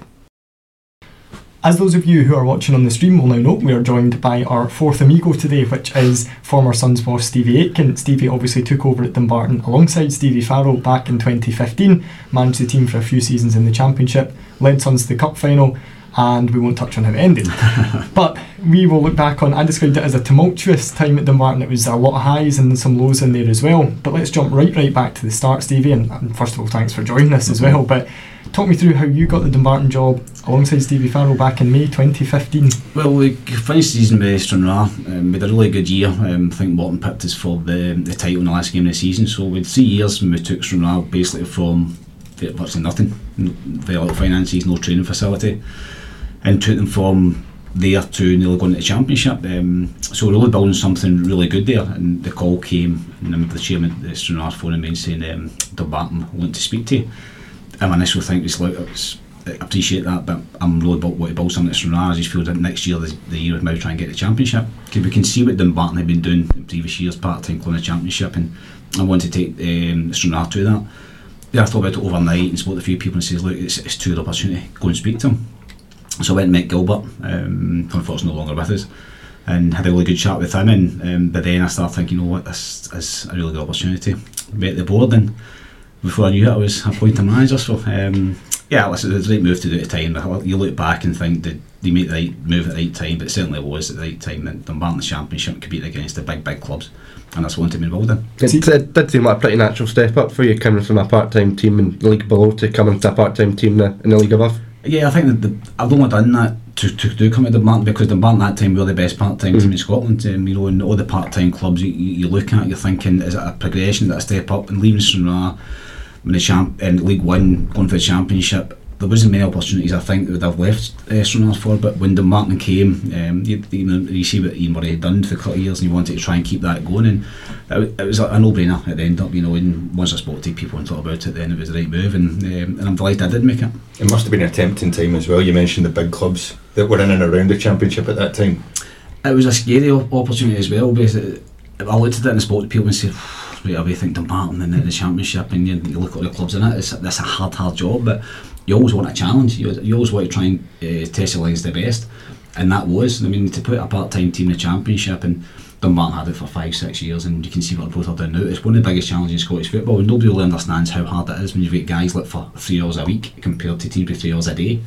As those of you who are watching on the stream will now know, we are joined by our fourth amigo today, which is former Sons boss Stevie Aitken. Stevie obviously took over at Dumbarton alongside Stevie Farrell back in 2015, managed the team for a few seasons in the Championship, led Sons to the Cup final, and we won't touch on how it ended. but we will look back on, I described it as a tumultuous time at Dumbarton. It was a lot of highs and some lows in there as well. But let's jump right, right back to the start, Stevie. And, and first of all, thanks for joining us as well. But talk me through how you got the Dumbarton job alongside Stevie Farrell back in May 2015. Well, we finished the season with Stranraer. Um, we had a really good year. Um, I think Morton picked us for the, the title in the last game of the season. So we had three years we took Stranraer basically from virtually nothing, very little finances, no training facility, and took them from there to nearly going to the championship. Um, so we're really building something really good there. And the call came, and I remember the chairman, the Stranraer phone me and saying, um, Dumbarton wanting to speak to you. My initial thing was like, I appreciate that, but I'm really about what build something at Stranraer. I just feel that next year, the, the year of maybe try and get the championship. Because we can see what Dumbarton have been doing in previous years, part time playing the championship, and I want to take um, Stranraer to that. Yeah, I thought about it overnight and spoke to a few people and says, look, it's, it's too good opportunity, go and speak to him. So I went and met Gilbert, um, unfortunately no longer with us, and had a really good chat with him. And um, but then I started thinking, you know what, this is a really good opportunity. Met the board, and before I knew it, I was appointed manager. So um, yeah, listen, it was the right move to do at the time. But You look back and think, did they make the right move at the right time? But certainly it certainly was at the right time. That Dumbarton Championship competing against the big, big clubs, and that's one to be involved in. It, it did seem like a pretty natural step up for you coming from a part time team in the league below to coming to a part time team in the, in the league above. Yeah, I think that the, I've only done that to, to do come to Dumbarton because Dumbarton at that time were the best part-time team in Scotland. Um, you know, and all the part-time clubs you, you, you look at, you're thinking, is it a progression, is it a step up? And leaving Stranraer when the champ in League One, going for the Championship, there wasn't many opportunities I think that would have left uh, Stranraer for. But when Dumbarton came, um, you, you know, you see what Ian Murray had done for a couple of years, and he wanted to try and keep that going. And it, it was a, a no-brainer at the end up, you know. And once I spoke to people and thought about it, then it was the right move, and um, and I'm delighted I did make it. It must have been a tempting time as well. You mentioned the big clubs that were in and around the championship at that time. it was a scary opportunity as well because I looked at it and spoke to people and said, right away think Dumbarton and then the championship and you, you look at the clubs in it, it's, it's a hard, hard job but you always want a challenge, you, you always want to try and uh, test your legs the best and that was, I mean to put a part-time team in the championship and Dumbarton had it for five, six years and you can see what both are doing now. It's one of the biggest challenges in Scottish football and nobody really understands how hard it is when you've got guys like for three hours a week compared to teams with three hours a day.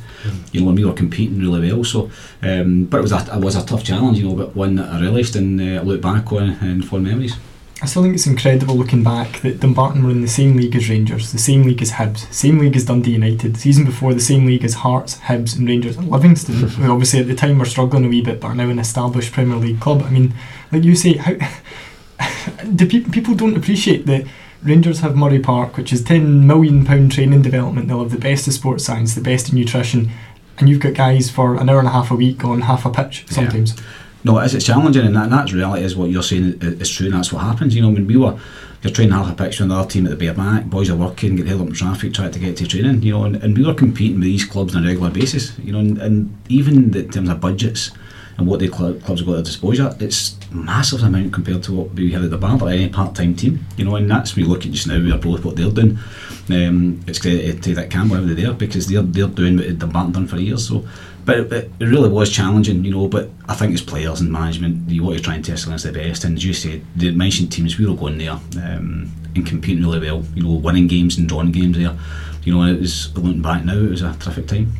You know, and we were competing really well. So, um, but it was a it was a tough challenge, you know, but one that I relished and uh, look back on and fond memories. I still think it's incredible looking back that Dumbarton were in the same league as Rangers, the same league as Hibs, same league as Dundee United, the season before the same league as Hearts, Hibs and Rangers and Livingston, who obviously at the time were struggling a wee bit but are now an established Premier League club. I mean, like you say, how do pe- people don't appreciate that Rangers have Murray Park, which is ten million pound training development. They'll have the best of sports science, the best of nutrition, and you've got guys for an hour and a half a week on half a pitch sometimes. No, it is, it's challenging, and, that, that's reality. Is what you're saying is, is true, and that's what happens. You know, when we were you're training half a pitch with another team at the bare back, boys are working, get held up in traffic, trying to get to training. You know, and, and we were competing with these clubs on a regular basis. You know, and, and even in terms of budgets, and what the club, clubs have got at their disposal, it's massive amount compared to what we had at the bar or any part-time team. You know, and that's we look at just now. We're both what they're doing. Um, it's credit to Dick Campbell over there because they're they're doing what Dumbarton done for years. So, but it, it really was challenging, you know. But I think as players and management, you want to try and test against the best. And as you said, the mentioned teams, we were going there um, and competing really well. You know, winning games and drawing games there. You know, it was looking back now, it was a terrific time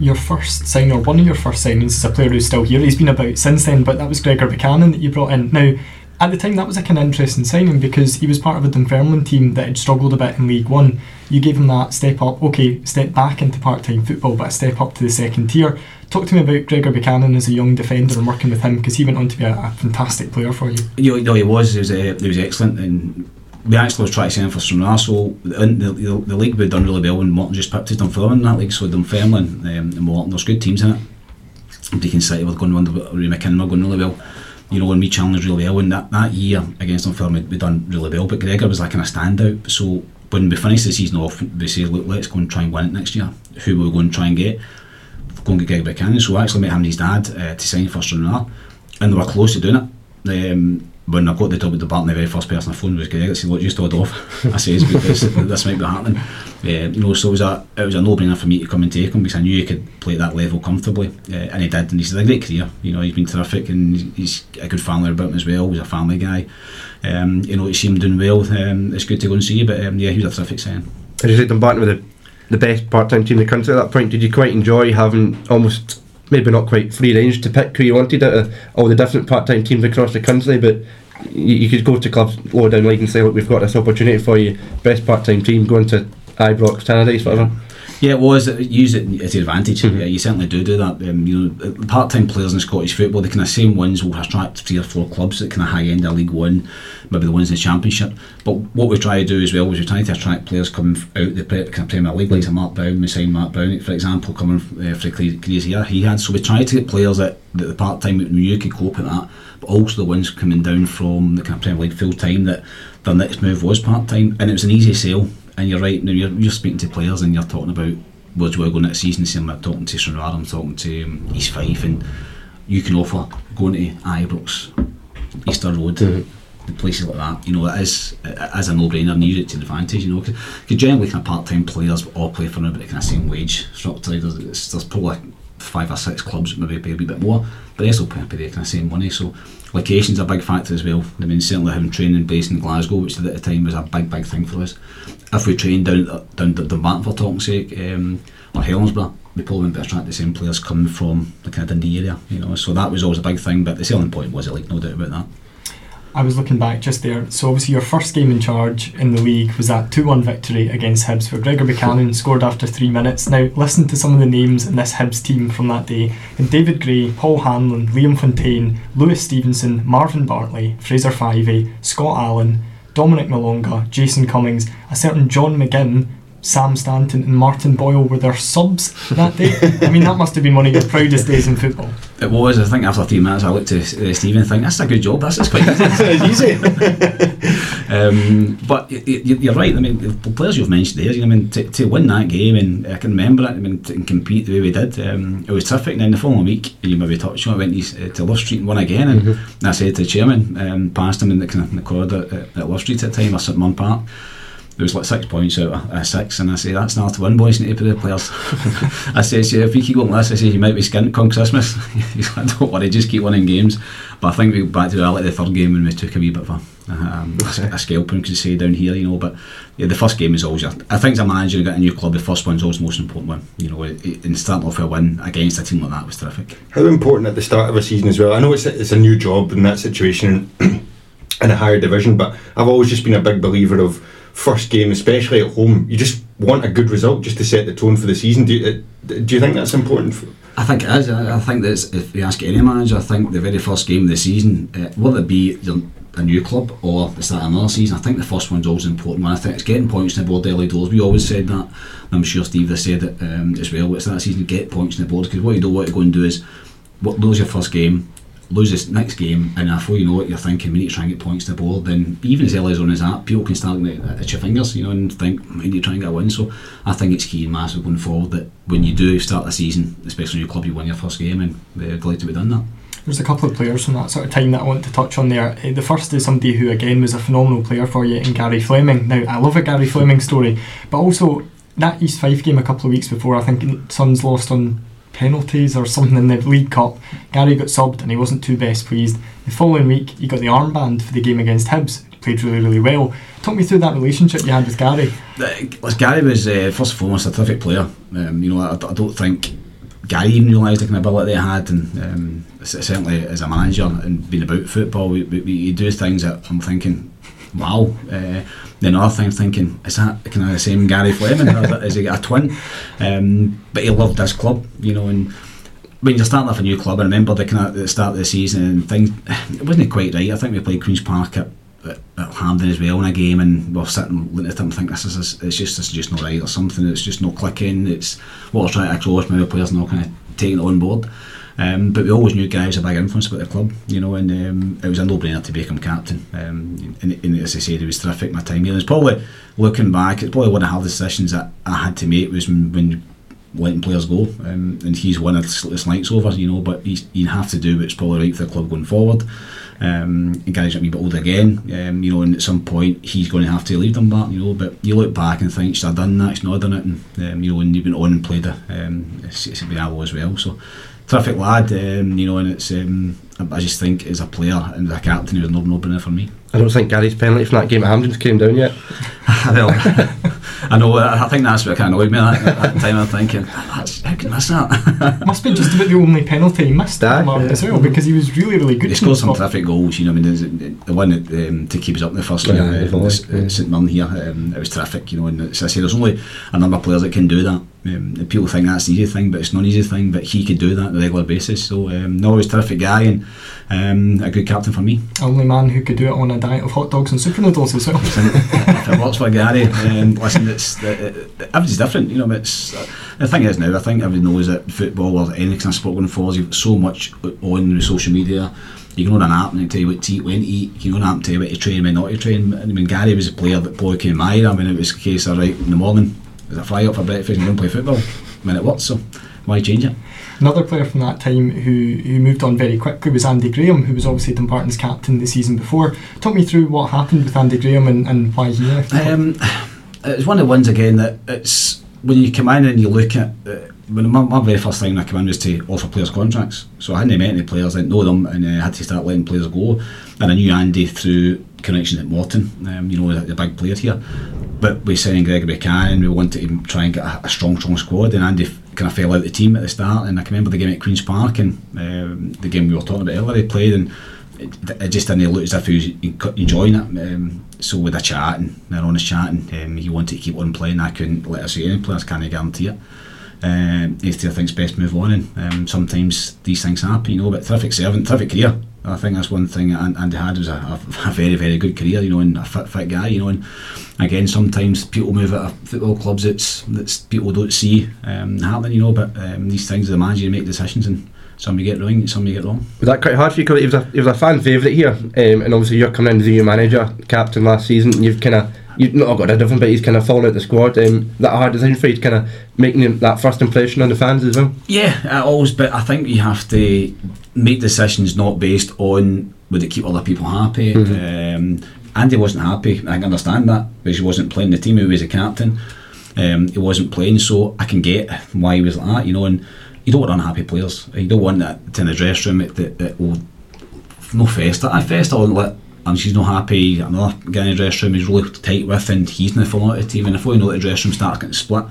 your first sign or one of your first signings is a player who's still here. He's been about since then, but that was Gregor Buchanan that you brought in. Now, at the time, that was a kind of interesting signing because he was part of a Dunfermline team that had struggled a bit in League One. You gave him that step up, okay, step back into part time football, but a step up to the second tier. Talk to me about Gregor Buchanan as a young defender and working with him because he went on to be a, a fantastic player for you. You know, he was. He was, uh, he was excellent and we actually was trying to sign for some Arsenal. in the, the, the league would have done really well when Morton just picked it Dunfermline in that league, so Dunfermline um, and Morton, there's good teams in it. Brechin City were going were going really well. You know, and we challenged really well, and that, that year against Dunfermline we done really well, but Gregor was like kind of standout. So when we finished the season off, we say, look, let's go and try and win it next year. Who we're going to try and get? Go and get Gregor Buchanan. So I actually met him and his dad uh, to sign for Stranraer, and they were close to doing it. Um, when I got the job with Dumbarton, the very first person I phoned was Greg. I said, "Look, just hold off." I says because this might be happening. Uh, you know, so it was a it was a no-brainer for me to come and take him because I knew he could play at that level comfortably, uh, and he did. And he's had a great career. You know, he's been terrific, and he's a good family about him as well. He's a family guy. Um, you know, to see him doing well, um, it's good to go and see. You, But um, yeah, he was a terrific sign. As you said, Dumbarton were the the best part-time team in the country at that point. Did you quite enjoy having almost maybe not quite free range to pick who you wanted out of all the different part-time teams across the country, but you, you could go to clubs lower down league and say, look, we've got this opportunity for you, best part-time team, going to Ibrox, Tannadice, whatever. Yeah, it was. Use it as your advantage. Mm-hmm. Yeah, you certainly do do that. Um, you know, part-time players in Scottish football, the kind of same ones will attract three or four clubs that kind of high end of League One, maybe the ones in the Championship. But what we try to do as well is we try to attract players coming out the kind of Premier League, like Mark Brown, we signed Mark Brown, for example, coming uh, for here he had. So we try to get players that, that the part-time you could cope with that, but also the ones coming down from the kind of Premier League full-time that their next move was part-time, and it was an easy sale and you're right now you're, you're speaking to players and you're talking about where's we're going next season saying I'm talking to Stranraer I'm talking to um, East Fife and you can offer going to Ibrox Easter Road mm-hmm. places like that. You know it is as a no-brainer and use it to advantage you know because generally kind of part-time players all play for about the kind of same wage structure. There's, there's probably five or six clubs maybe pay a wee bit more but they still pay the kind of same money. So location's a big factor as well I mean certainly having training based in Glasgow which at the time was a big big thing for us if we train down down the Dumbarton for talking's sake, um, or Helensburgh, we probably wouldn't attract the same players coming from the kind of Dundee area, you know. So that was always a big thing. But the selling point was it, like no doubt about that. I was looking back just there. So obviously your first game in charge in the league was that 2-1 victory against Hibs where Gregor Buchanan scored after three minutes. Now listen to some of the names in this Hibs team from that day. And David Gray, Paul Hanlon, Liam Fontaine, Lewis Stevenson, Marvin Bartley, Fraser Fyvie, Scott Allan, Dominic Malonga, Jason Cummings, a certain John McGinn, Sam Stanton, and Martin Boyle were their subs that day. I mean, that must have been one of your proudest days in football. It was. I think after three minutes, I looked at uh, Stephen and think that's a good job. That's is quite easy. um, but you, are right. I mean, the players you've mentioned there. I mean, to, to win that game, and I can remember it. I mean, to compete the way we did, um, it was terrific. And then the following week, you maybe touched on, I went to, uh, to Love Street and won again. And mm-hmm. I said to the chairman, um, passed him in the, kind of, in the corridor at, at Love Street at the time, or St Mirren Park there was like six points out of a six, and I say that's not to win, boys. Need to put the players. I say, yeah, if we keep going like this, I say you might be skint come Christmas. He's like, don't worry, just keep winning games. But I think we back to reality the third game when we took a wee bit of a, um, okay. a, a scalping, could say down here, you know. But yeah, the first game is always. I think as a manager, getting a new club, the first one's always the most important one. You know, and starting off a win against a team like that was terrific. How important at the start of a season as well? I know it's a, it's a new job in that situation in a higher division, but I've always just been a big believer of first game, especially at home, you just want a good result just to set the tone for the season. Do you, uh, do you think that's important? For I think it is. I think that if you ask any manager, I think the very first game of the season, uh, whether it be a new club or the start of another season, I think the first one's always an important one. I think it's getting points in the board early doors. We always said that. I'm sure Steve has said it um, as well. It's that season get points in the board because what you don't want to go and do is what lose your first game, lose this next game, and before you know it, you're thinking we need to try and get points to the. Then even as early as on his app, people can start at your fingers, you know, and think we need to try and get a win. So I think it's key and massive going forward that when you do start the season, especially your club, you win your first game, and we're glad to be done that. There's a couple of players from that sort of time that I want to touch on there. Uh, the first is somebody who, again, was a phenomenal player for you in Gary Fleming. Now, I love a Gary Fleming story, but also that East Fife game a couple of weeks before, I think Sons lost on penalties or something in the League Cup. Gary got subbed and he wasn't too best pleased. The following week, he got the armband for the game against Hibs. Played really, really well. Talk me through that relationship you had with Gary. Uh, Gary was uh, first and foremost a terrific player. Um, you know, I, I, don't think Gary even realised the kind of ability he had, and um, certainly as a manager and being about football, we, we, we do things that I'm thinking, wow. Uh, then other things thinking, is that kind of the same Gary Fleming? is he a twin? Um, but he loved this club, you know, and when you're starting off a new club, I remember the kind of the start of the season and things, it wasn't quite right. I think we played Queen's Park at, at, Hampden as well in a game, and we're sitting looking at it and think this is it's just it's just not right or something. It's just not clicking. It's what we're trying to accomplish. Maybe players not kind of taking it on board. Um, but we always knew Gary was a big influence about the club, you know, and um, it was a no-brainer to make him captain. Um, and, and, as I said, he was terrific my time here. It's probably looking back, it's probably one of the hardest decisions that I had to make was when, when letting players go, um, and he's one of the lights over, you know. But he's you have to do what's probably right for the club going forward. Um, and Gary's a wee bit older again, um, you know, and at some point he's going to have to leave them back, you know. But you look back and think, should I done that? Should not done it? And um, you know, and you've been on and played it. Um, it's been as well. So terrific lad, um, you know, and it's um, I just think as a player and as a captain, he was no no for me. I don't think Gary's penalty from that game at Hampden's came down yet. well, I know. I think that's what kind of annoyed me at that time. I'm thinking, that's, how can I miss that? Must be just about the only penalty he missed that, yeah. as well because he was really, really good. He scored some terrific goals. You know, I mean, the one that um, to keep us up in the first yeah, year, uh, yeah. St Mirren here, um, it was terrific. You know, and as I say, there's only a number of players that can do that. Um, people think that's an easy thing, but it's not an easy thing. But he could do that on a regular basis. So, um, no, he's a terrific guy and um, a good captain for me. Only man who could do it on a diet of hot dogs and super noodles as well. if it works for Gary, um, listen, it's uh, everything's different. You know, it's uh, the thing is now. I think everyone knows that football or any kind of sport going forward, you've got so much on social media. You can own an app and tell you what to eat, when to eat. You can own an app and tell you what to train, when not to train. I mean, Gary was a player that probably came admire. I mean, it was a case of right in the morning, there's a fly up for breakfast and you don't play football when it works. So why change it? Another player from that time who, who moved on very quickly was Andy Graham, who was obviously Dumbarton's captain the season before. Talk me through what happened with Andy Graham and, and why he left. Um, it's one of the ones again that it's when you come in and you look at uh, when my, my, very first time I came in was to offer players contracts. So I hadn't met any players, I didn't know them, and I uh, had to start letting players go. And I knew Andy through connections at Morton, um, you know, the big player here. But we signing Gregor Buchanan, we wanted to try and get a, a strong, strong squad, and Andy kind of fell out of the team at the start. And I can remember the game at Queen's Park and um, the game we were talking about earlier. He played and it, it just didn't look as if he was enjoying it. Um, so with a chat and they're honest chatting, um, he wanted to keep on playing. I couldn't let us see any players, can't guarantee it. Um, think's best move on, and um, sometimes these things happen, you know. But terrific servant, terrific career. I think that's one thing Andy had was a, a, very, very good career, you know, and a fit, fit guy, you know. And again, sometimes people move of football clubs that's that's people don't see um, happening, you know. But um, these things, the manager you make decisions, and some you get right, and some you get wrong. Was that quite hard for you? Because he was a was a fan favourite here, um, and obviously you're coming in as a new manager, captain last season, and you've kind of you've not got rid of him, but he's kind of fallen out the squad. Um, that hard decision for you to kind of making that first impression on the fans as well. Yeah, I always. But I think you have to make decisions not based on would it keep other people happy. Mm-hmm. Um, Andy wasn't happy. I can understand that because he wasn't playing the team. He was a captain. Um, he wasn't playing, so I can get why he was like that, you know. And you don't want unhappy players. You don't want that in the dressing room. It, it, it will no fester. I fester on let and she's not happy. Another guy in the dressing room is really tight with, and he's not falling out of the team. And if we know the dressing room starts getting split,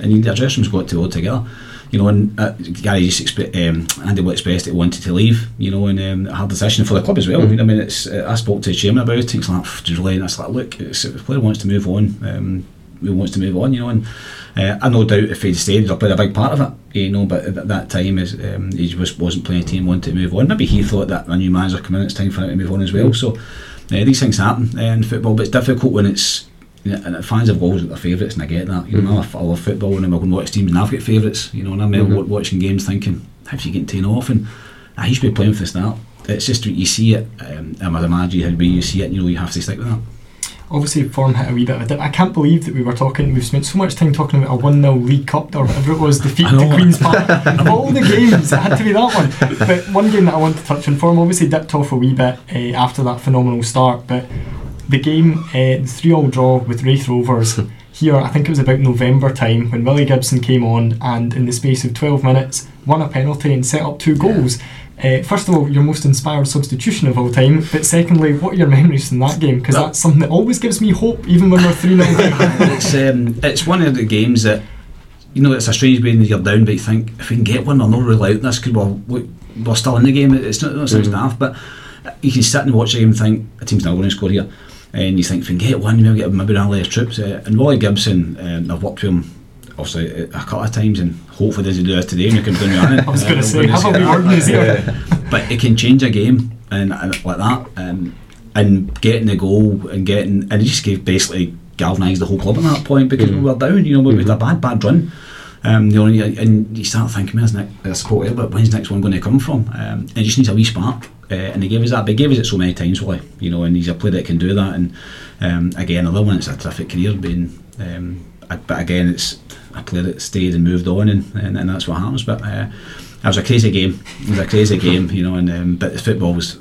and the dressing room's got to go together you know, and uh, Gary just expe- um, Andy will expressed that he wanted to leave, you know, and um, a hard decision for the club as well. Mm-hmm. I mean, it's uh, I spoke to the chairman about it. He's like, really, and it's like, look, if the player wants to move on, um, he wants to move on, you know, and uh, I no doubt if he'd stayed, he'd have played a big part of it, you know. But at that time, is um, he just wasn't playing a team, wanted to move on. Maybe he thought that a new manager coming in, it's time for him to move on as well. Mm-hmm. So uh, these things happen uh, in football, but it's difficult when it's and fans have always got their favourites, and I get that. You know, mm. I, love football, and I'm going to watch teams, and I've got favourites. You know, and I remember mm-hmm. watching games thinking, "How's he getting taken off?" And I used to be playing for the start. It's just you see it, um, and as a manager, how you see it, you know, you have to stick with that. Obviously form hit a wee bit of a dip. I can't believe that we were talking. We've spent so much time talking about a one 0 League Cup or whatever it was defeat to Queens Park. of all the games, it had to be that one. But one game that I want to touch on, form obviously dipped off a wee bit uh, after that phenomenal start, but the game, uh, the three all draw with Raith Rovers. Here, I think it was about November time when Willie Gibson came on and, in the space of 12 minutes, won a penalty and set up two goals. Uh, first of all, your most inspired substitution of all time, but secondly, what are your memories from that game? Because Well- that's something that always gives me hope, even when we're 3 0 it's um, it's one of the games that you know it's a strange way when you're down, but you think if we can get one, we're not really out this because we're, we- we're still in the game. It's not, not mm daft, but you can sit and watch the game and think a team's not going to score here, and you think if we can get one, maybe we'll get maybe a less troops. Uh, and Willie Gibson, um, I've worked with him obviously a a couple of times, and hopefully doesn't do this today. And we can bring running. I was going to say, have a wee word in his ear. but it can change a game and, and like that um, and getting the goal and getting and it just gave basically galvanised the whole club at that point because we were down you know we had a bad bad run um, you know, and you, and you start thinking where's next I support it, but when's the next one going to come from um, and it just needs a wee spark uh, and he gave us that but he gave us it so many times Willie you know and he's a player that can do that and um, again another one it's a terrific career being um, But again it's a player that stayed and moved on and, and, and that's what happens but uh, it was a crazy game. It was a crazy game, you know. And um, but football was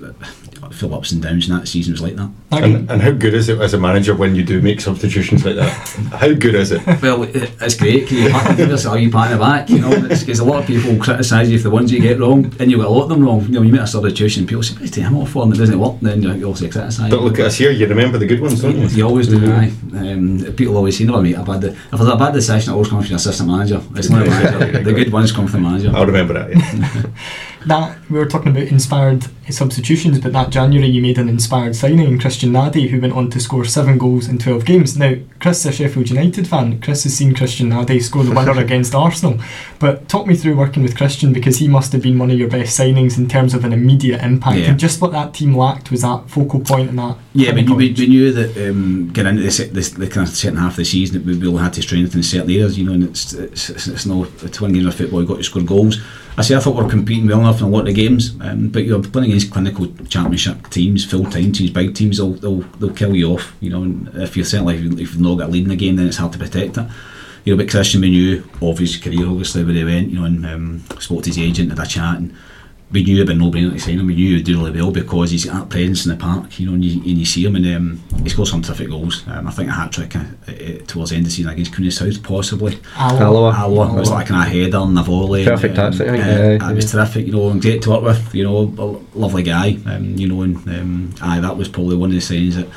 full ups and downs, and that season was like that. That And, and how good is it as a manager when you do make substitutions like that? How good is it? Well, it's great. Can you pat give yourself you pat in the back? You know, because a lot of people criticise you for the ones you get wrong, and you get a lot of them wrong. You know, you make a substitution, people say, "What him off for?" and it doesn't work. Then you also criticise. But look at us here, you remember the good ones, don't you? You always do, aye. Um, people always say, "No, mate, a bad. If there's a bad decision, it always comes from the assistant manager. It's not the manager. The good ones come from the manager." I'll remember that. Yeah. that we were talking about inspired substitutions, but that January you made an inspired signing in Christian Nadé, who went on to score seven goals in twelve games. Now, Chris is a Sheffield United fan. Chris has seen Christian Nadé score the winner against Arsenal. But talk me through working with Christian because he must have been one of your best signings in terms of an immediate impact. Yeah. And just what that team lacked was that focal point and that. Yeah, we, we, we knew that um, getting into the, the kind of second half of the season that we really had to strengthen certain areas, you know, and it's it's, it's, it's no it's one game of football you've got to score goals. I say I thought we were competing well enough in a lot of games, um, but you're playing against clinical championship teams, full time teams, big teams. They'll, they'll they'll kill you off, you know. And if you're certainly if, you, if you've not got a lead in the game, then it's hard to protect it. You know, but Christian knew of career obviously where he went, you know, and um, spoke to his agent, had a chat, and we knew it'd been no brainer to sign him. We knew he'd do really well because he's got that presence in the park, you know, and you, and you see him, and um, he scored some terrific goals. Um, I think a hat trick uh, uh, towards the end of the season against Cooney South, possibly. Alloa. Alloa. Alloa, it was like a kind of header and a volley. Perfect and, tactic, I think, uh, yeah, It was terrific, you know, and great to work with. You know, a lovely guy. Um, you know, and um, aye, that was probably one of the signs that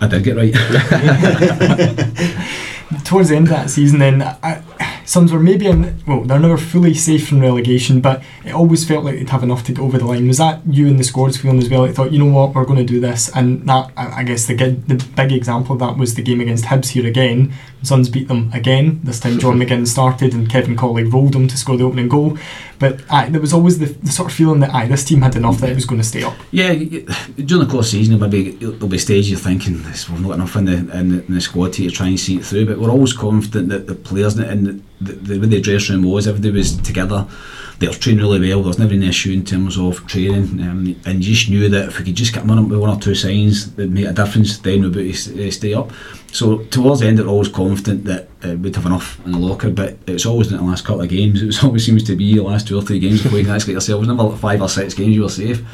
I did get right. towards the end of that season, then I, Sons were maybe in. Well, they're never fully safe from relegation, but it always felt like they'd have enough to get over the line. Was that you and the squad's feeling as well? I thought, you know what, we're going to do this, and that I I guess the the big example of that was the game against Hibs here again. Sons beat them again. This time, John McGinn started, and Kevin Colley rolled them to score the opening goal. But aye, there was always the, the sort of feeling that aye, this team had enough that it was going to stay up. Yeah, during the course of the season, maybe there'll be stages you're thinking this, we've not enough in the, in the in the squad to try and see it through. But we're always confident that the players and the, the, the the dressing room was, everybody was together. They were training really well. There was never any issue in terms of training, um, and you just knew that if we could just get up with one or two signs that made a difference, then we'd be to stay up. So towards the end, we're always confident that uh, we'd have enough in the locker. But it's always in the last couple of games. It always seems to be the last two or three games before you can actually get yourself. It was never like five or six games you were safe.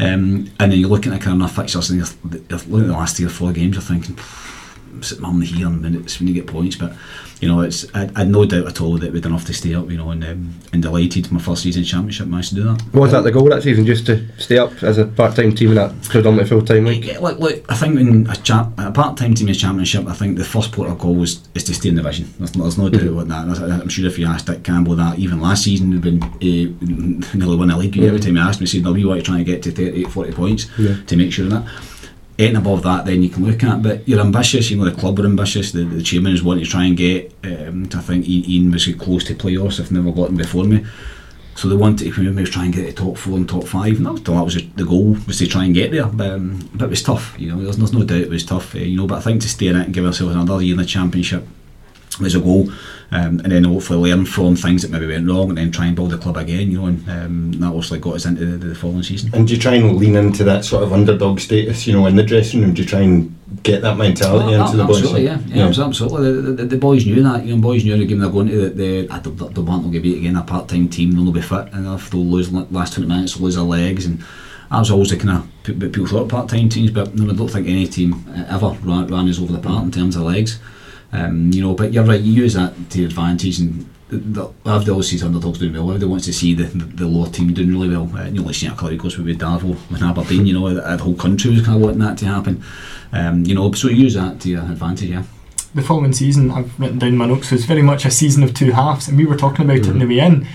Um, and then you're looking at kind of fixtures and you're, you're looking at the last three or four games, you're thinking, I'm here in minutes when you get points. But, you know, it's I, I had no doubt at all that we'd enough to stay up, you know, and, um, and delighted my first season championship managed to do that. Was that the goal that season, just to stay up as a part-time team in that predominantly full-time league? Yeah, look, look, I think in a, cha- a part-time team in championship, I think the first port of call was is to stay in the division. There's, there's no doubt about that. I'm sure if you asked Dick Campbell that, even last season we've been uh, nearly won the league. Every time you asked me, he said, "No, we want to try and get to 38, 40 points Yeah. to make sure of that." Anything above that, then you can look at. But you're ambitious. You know, the club were ambitious. The, the chairman is wanting to try and get. Um, I think Ian was close to playoffs if never got before me. So they wanted to maybe try and get to top four and top five. And that was the goal was to try and get there. But, um, but it was tough. You know, there's, there's no doubt it was tough. Uh, you know, but I think to stay in it and give ourselves another year in the championship there's a goal, um, and then hopefully learn from things that maybe went wrong, and then try and build the club again. You know, and um, that obviously got us into the, the following season. And do you try and lean into that sort of underdog status, you know, in the dressing room? Do you try and get that mentality Well, into the boys? absolutely, yeah, yeah, absolutely. The, the, the boys knew that. You know, boys knew the game they're going to. That they, I don't, don't want them to be again a part-time team. They'll not be fit enough. They'll lose the last twenty minutes. They'll lose their legs and. I was always the kind of p- p- people thought part-time teams, but no, I don't think any team ever ran, ran us over the park in terms of legs. Um, you know, but you're right. You use that to your advantage, and the, I've always seen underdogs doing well. Everybody wants to see the, the, the lower team doing really well. Uh, you only seen a couple of goes with Darvel and Aberdeen. You know, the, the whole country was kind of wanting that to happen. Um, you know, so you use that to your advantage. Yeah. the following season, I've written down my notes, was very much a season of two halves, and we were talking about it in the way in.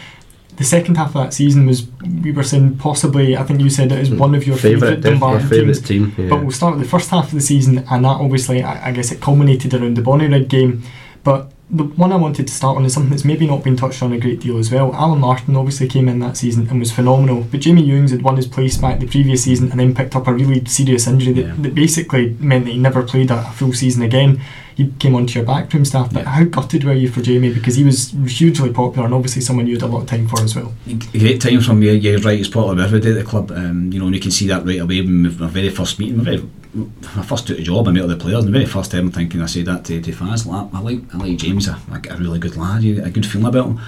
The second half of that season was, we were saying possibly, I think you said it is mm. one of your favourite Dumbarton teams. team. Yeah. But we'll start with the first half of the season, and that obviously, I, I guess, it culminated around the Bonnyrigg game. But the one I wanted to start on is something that's maybe not been touched on a great deal as well. Alan Martin obviously came in that season and was phenomenal, but Jamie Ewings had won his place back the previous season and then picked up a really serious injury that, Yeah. that basically meant that he never played a, full season again. He came onto your backroom staff, but Yeah. how gutted were you for Jamie because he was hugely popular and obviously someone you had a lot of time for as well. Great time from you. You're right. It's of every day at the club. Um, you know, and you can see that right away. When my very first meeting, my very my first took the job, I met all the players. And the very first time, I'm thinking, I said that to, to Faz. Like, I like I like James. I get a really good lad. A good feeling about him.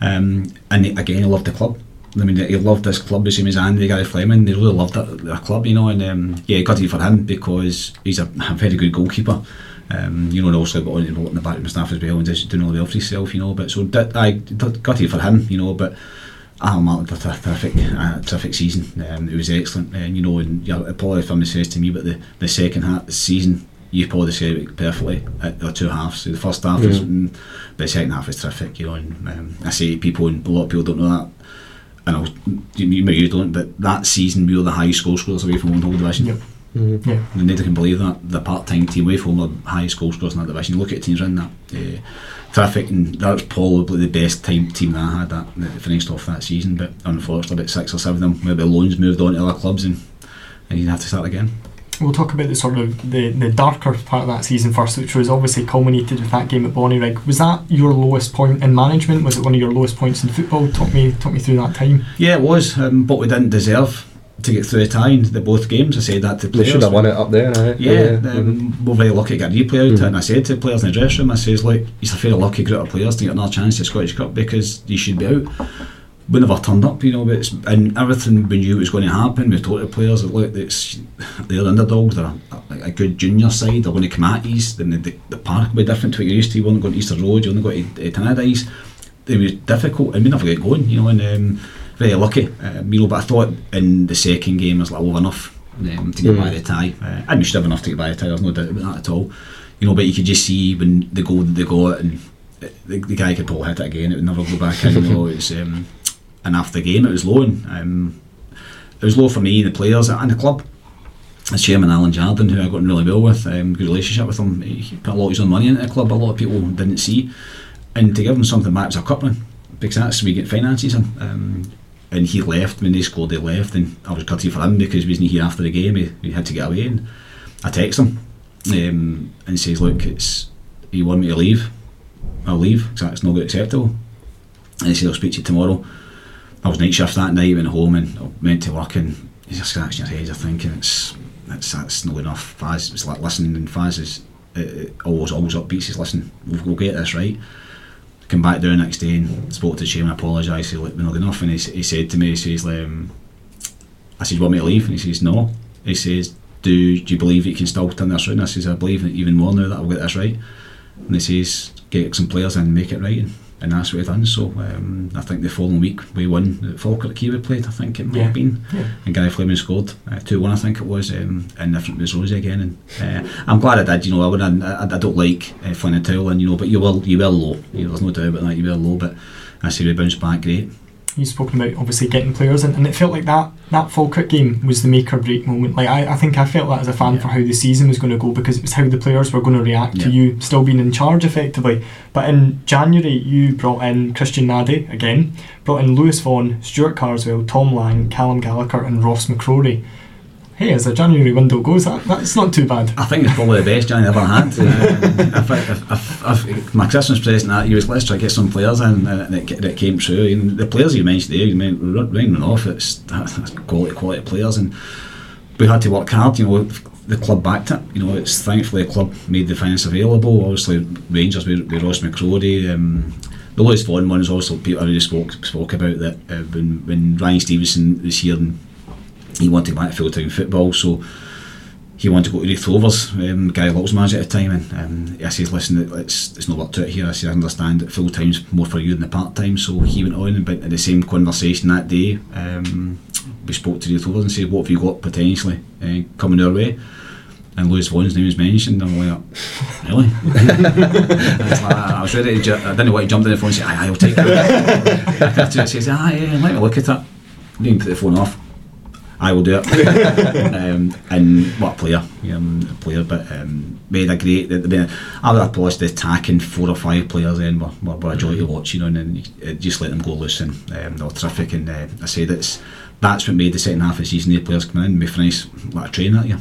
Um, and again, he loved the club. I mean, he loved this club the same as Andy, Gary Fleming. They really loved that the club, you know. And um, yeah, it for him because he's a, a very good goalkeeper. Um, you know, and also got on in the back of my staff as well and just doing all the well for himself, you know. But so that, I it for him, you know. But Alan Martin did a terrific, uh, terrific season. Um, it was excellent, and you know, and yeah, probably if somebody says to me but the, the second half of the season, you probably described it perfectly at the two halves. So the first half was, mm, but the second half is terrific, you know. And um, I say to people, and a lot of people don't know that. And I was, you, you, you don't, but that season we were the highest goal scorers away from one whole division. Yep. Mhm. Yeah. And nobody can believe that the part-time team away from the highest goal scorers in that division. You look at teams in that, uh, terrific, and that was probably the best time team that I had that, that finished off that season. But unfortunately, about six or seven of them, maybe loans moved on to other clubs, and and you'd have to start again. We'll talk about the sort of the, the darker part of that season first, which was obviously culminated with that game at Bonnyrigg. Was that your lowest point in management? Was it one of your lowest points in football? Talk me talk me through that time. Yeah, it was, um, but we didn't deserve to get through the tie in the both games. I said that to players. They should have won it up there, right? Yeah, mhm. um, we're very lucky to get a replay out, Mhm. and I said to players in the dressing room, I says, look, he's a very lucky group of players to get another chance to Scottish Cup because he should be out. We never turned up, you know, but it's, and everything we knew was going to happen. We told the players that look, it's, they're underdogs, they're a, a, good junior side, they're going to come at us, then the, the, the park will be different to what you're used to. You won't go to Easter Road, you only go to uh, Tannadice. It was difficult, and we never get going, you know, and um, very lucky, you know, but I thought in the second game I was like, oh, enough um, to get Mm. by the tie. Uh, and we should have enough to get by the tie, there's no doubt about that at all. You know, but you could just see when the goal that they got, and the, the guy could probably hit it again, it would never go back in, you know, it's, um, and after the game it was low, and um, it was low for me, and the players, and the club. As chairman Alan Jardine, who I got on really well with, um, good relationship with him, he put a lot of his own money into the club, a lot of people didn't see, and to give him something back as a coupling, because that's where we get finances in. Um, and he left when they scored. They left, and I was gutted for him because he wasn't here after the game. He, he had to get away, and I text him um, and says, "Look, it's you want me to leave? I'll leave because that's not acceptable." And he said, "I'll speak to you tomorrow." I was night shift that night, went home and I went to work, and he's just scratching his head. I'm thinking it's that's that's not enough. Faz, it's like listening, and Faz is uh, uh, always always upbeat. Says, "Listen, we'll, we'll get this right." Come back down the next day and spoke to Shane and apologised. Said, "We're not good enough." And he, he said to me, he says, um, "I said, you want me to leave?" And he says, "No." He says, "Do, do you believe you can still turn this around?" I says, "I believe even more now that I'll get this right." And he says, "Get some players and make it right." And, and that's what he done. So um, I think the following week we won at Falkirk Kiwi played. I think it might Yeah. have been Yeah. and Gary Fleming scored uh, two one I think it was um, and different was Rosie again and uh, I'm glad I did you know I wouldn't I, I don't like uh, flinging a towel in you know but you will you will low you know, there's no doubt about that you will low but I see we bounced back great You've spoken about obviously getting players in, and it felt like that that Falkirk game was the make or break moment. Like I, I think I felt that as a fan Yeah. for how the season was going to go because it was how the players were going to react to you still being in charge effectively. But in January, you brought in Christian Nadé again, brought in Lewis Vaughan, Stuart Carswell, Tom Lang, Callum Gallagher, and Ross McCrory. Hey, as a January window goes, that, that's not too bad. I think it's probably the best Johnny ever had. um, if, I, if, if, if my Christmas present that year was let's try to get some players in, and it, it came true. And the players you mentioned there, you mean off, it's that's quality quality players, and we had to work hard. You know, the club backed it. You know, it's thankfully the club made the finance available. Obviously, Rangers with, with Ross McCrory. Um, the Lewis Vaughan one is also people already spoke spoke about that uh, when when Ryan Stevenson was here and he wanted back full time football, so he wanted to go to Raith Rovers. Um, Gary Locke's manager at the time, and um, I said, "Listen, it's it's not worked out here." I said, "I understand that full time's more for you than the part time." So he went on, and in the same conversation that day, um, we spoke to Raith Rovers and said, "What have you got potentially uh, coming our way?" And Lewis Vaughan's name was mentioned. And I'm like, really? I, was like, I was ready to. Ju- I didn't what to jump in the phone and say, "Aye, I'll take it." he says, "Ah, yeah, let me look at it." Didn't put the phone off. I will do it. um, and what a player, um, a player, but um, made a great. I mean, I would applaud the attacking four or five players. Then were, were, were a joy to watch, you know, and then just let them go loose and um, they were terrific. And uh, I say it's that's what made the second half of the season. The players coming in, we finished like a train that year.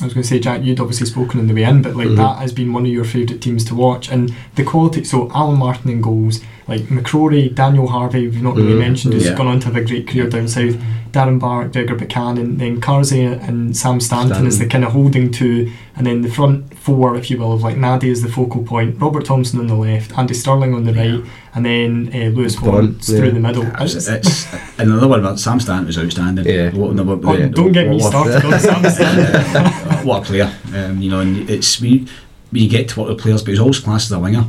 I was going to say, Jack, you'd obviously spoken in the way in, but like mm-hmm. that has been one of your favourite teams to watch, and the quality. So Alan Martin in goals, like McCrorie, Daniel Harvey, we've not really mm-hmm. mentioned, who's yeah. gone on to have a great career down south. Darren Bark, Gregor Buchanan, then Carswell and Sam Stanton, Stanton. is the kind of holding two, and then the front four, if you will, of like Nadé is the focal point, Robert Thompson on the left, Andy Stirling on the yeah. right, and then uh, Lewis Vaughan yeah. through the middle. It's, it's, another one about Sam Stanton was outstanding. Yeah. What, no, what, oh, don't get me started on Sam Stanton. what a player. Um, you know, and it's when you get to work with players, but he's always classed as a winger.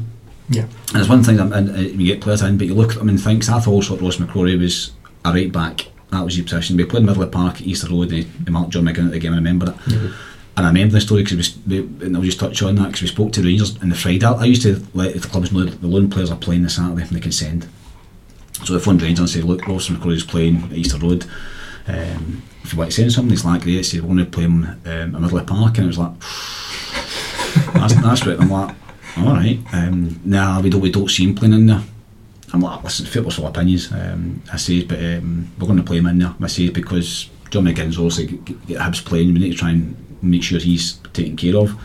Yeah. And it's one thing that and, uh, you get players in, but you look at them and think, I thought also Ross McCrorie was a right back that was your position. We played middle of the park at Easter Road and he marked John McGinn at the game, I remember it. Mm-hmm. And I remember the story because we, and I'll just touch on that because we spoke to the Rangers in the Friday. I used to let the clubs know that the loan players are playing this Saturday and they can send. So I phoned Rangers and said, look, Ross McCrorie's playing at Easter Road. Um, if you want to send something, it's like great. Said, we want to play him um, middle of the park. And it was like, that's, that's right. I'm like, all right. Um, nah, we don't, we don't see him playing in there. I'm like, listen, football's of opinions. Um, I say, but um, we're going to play him in there. I say because John McGinn's obviously get, get Hibs playing. We need to try and make sure he's taken care of.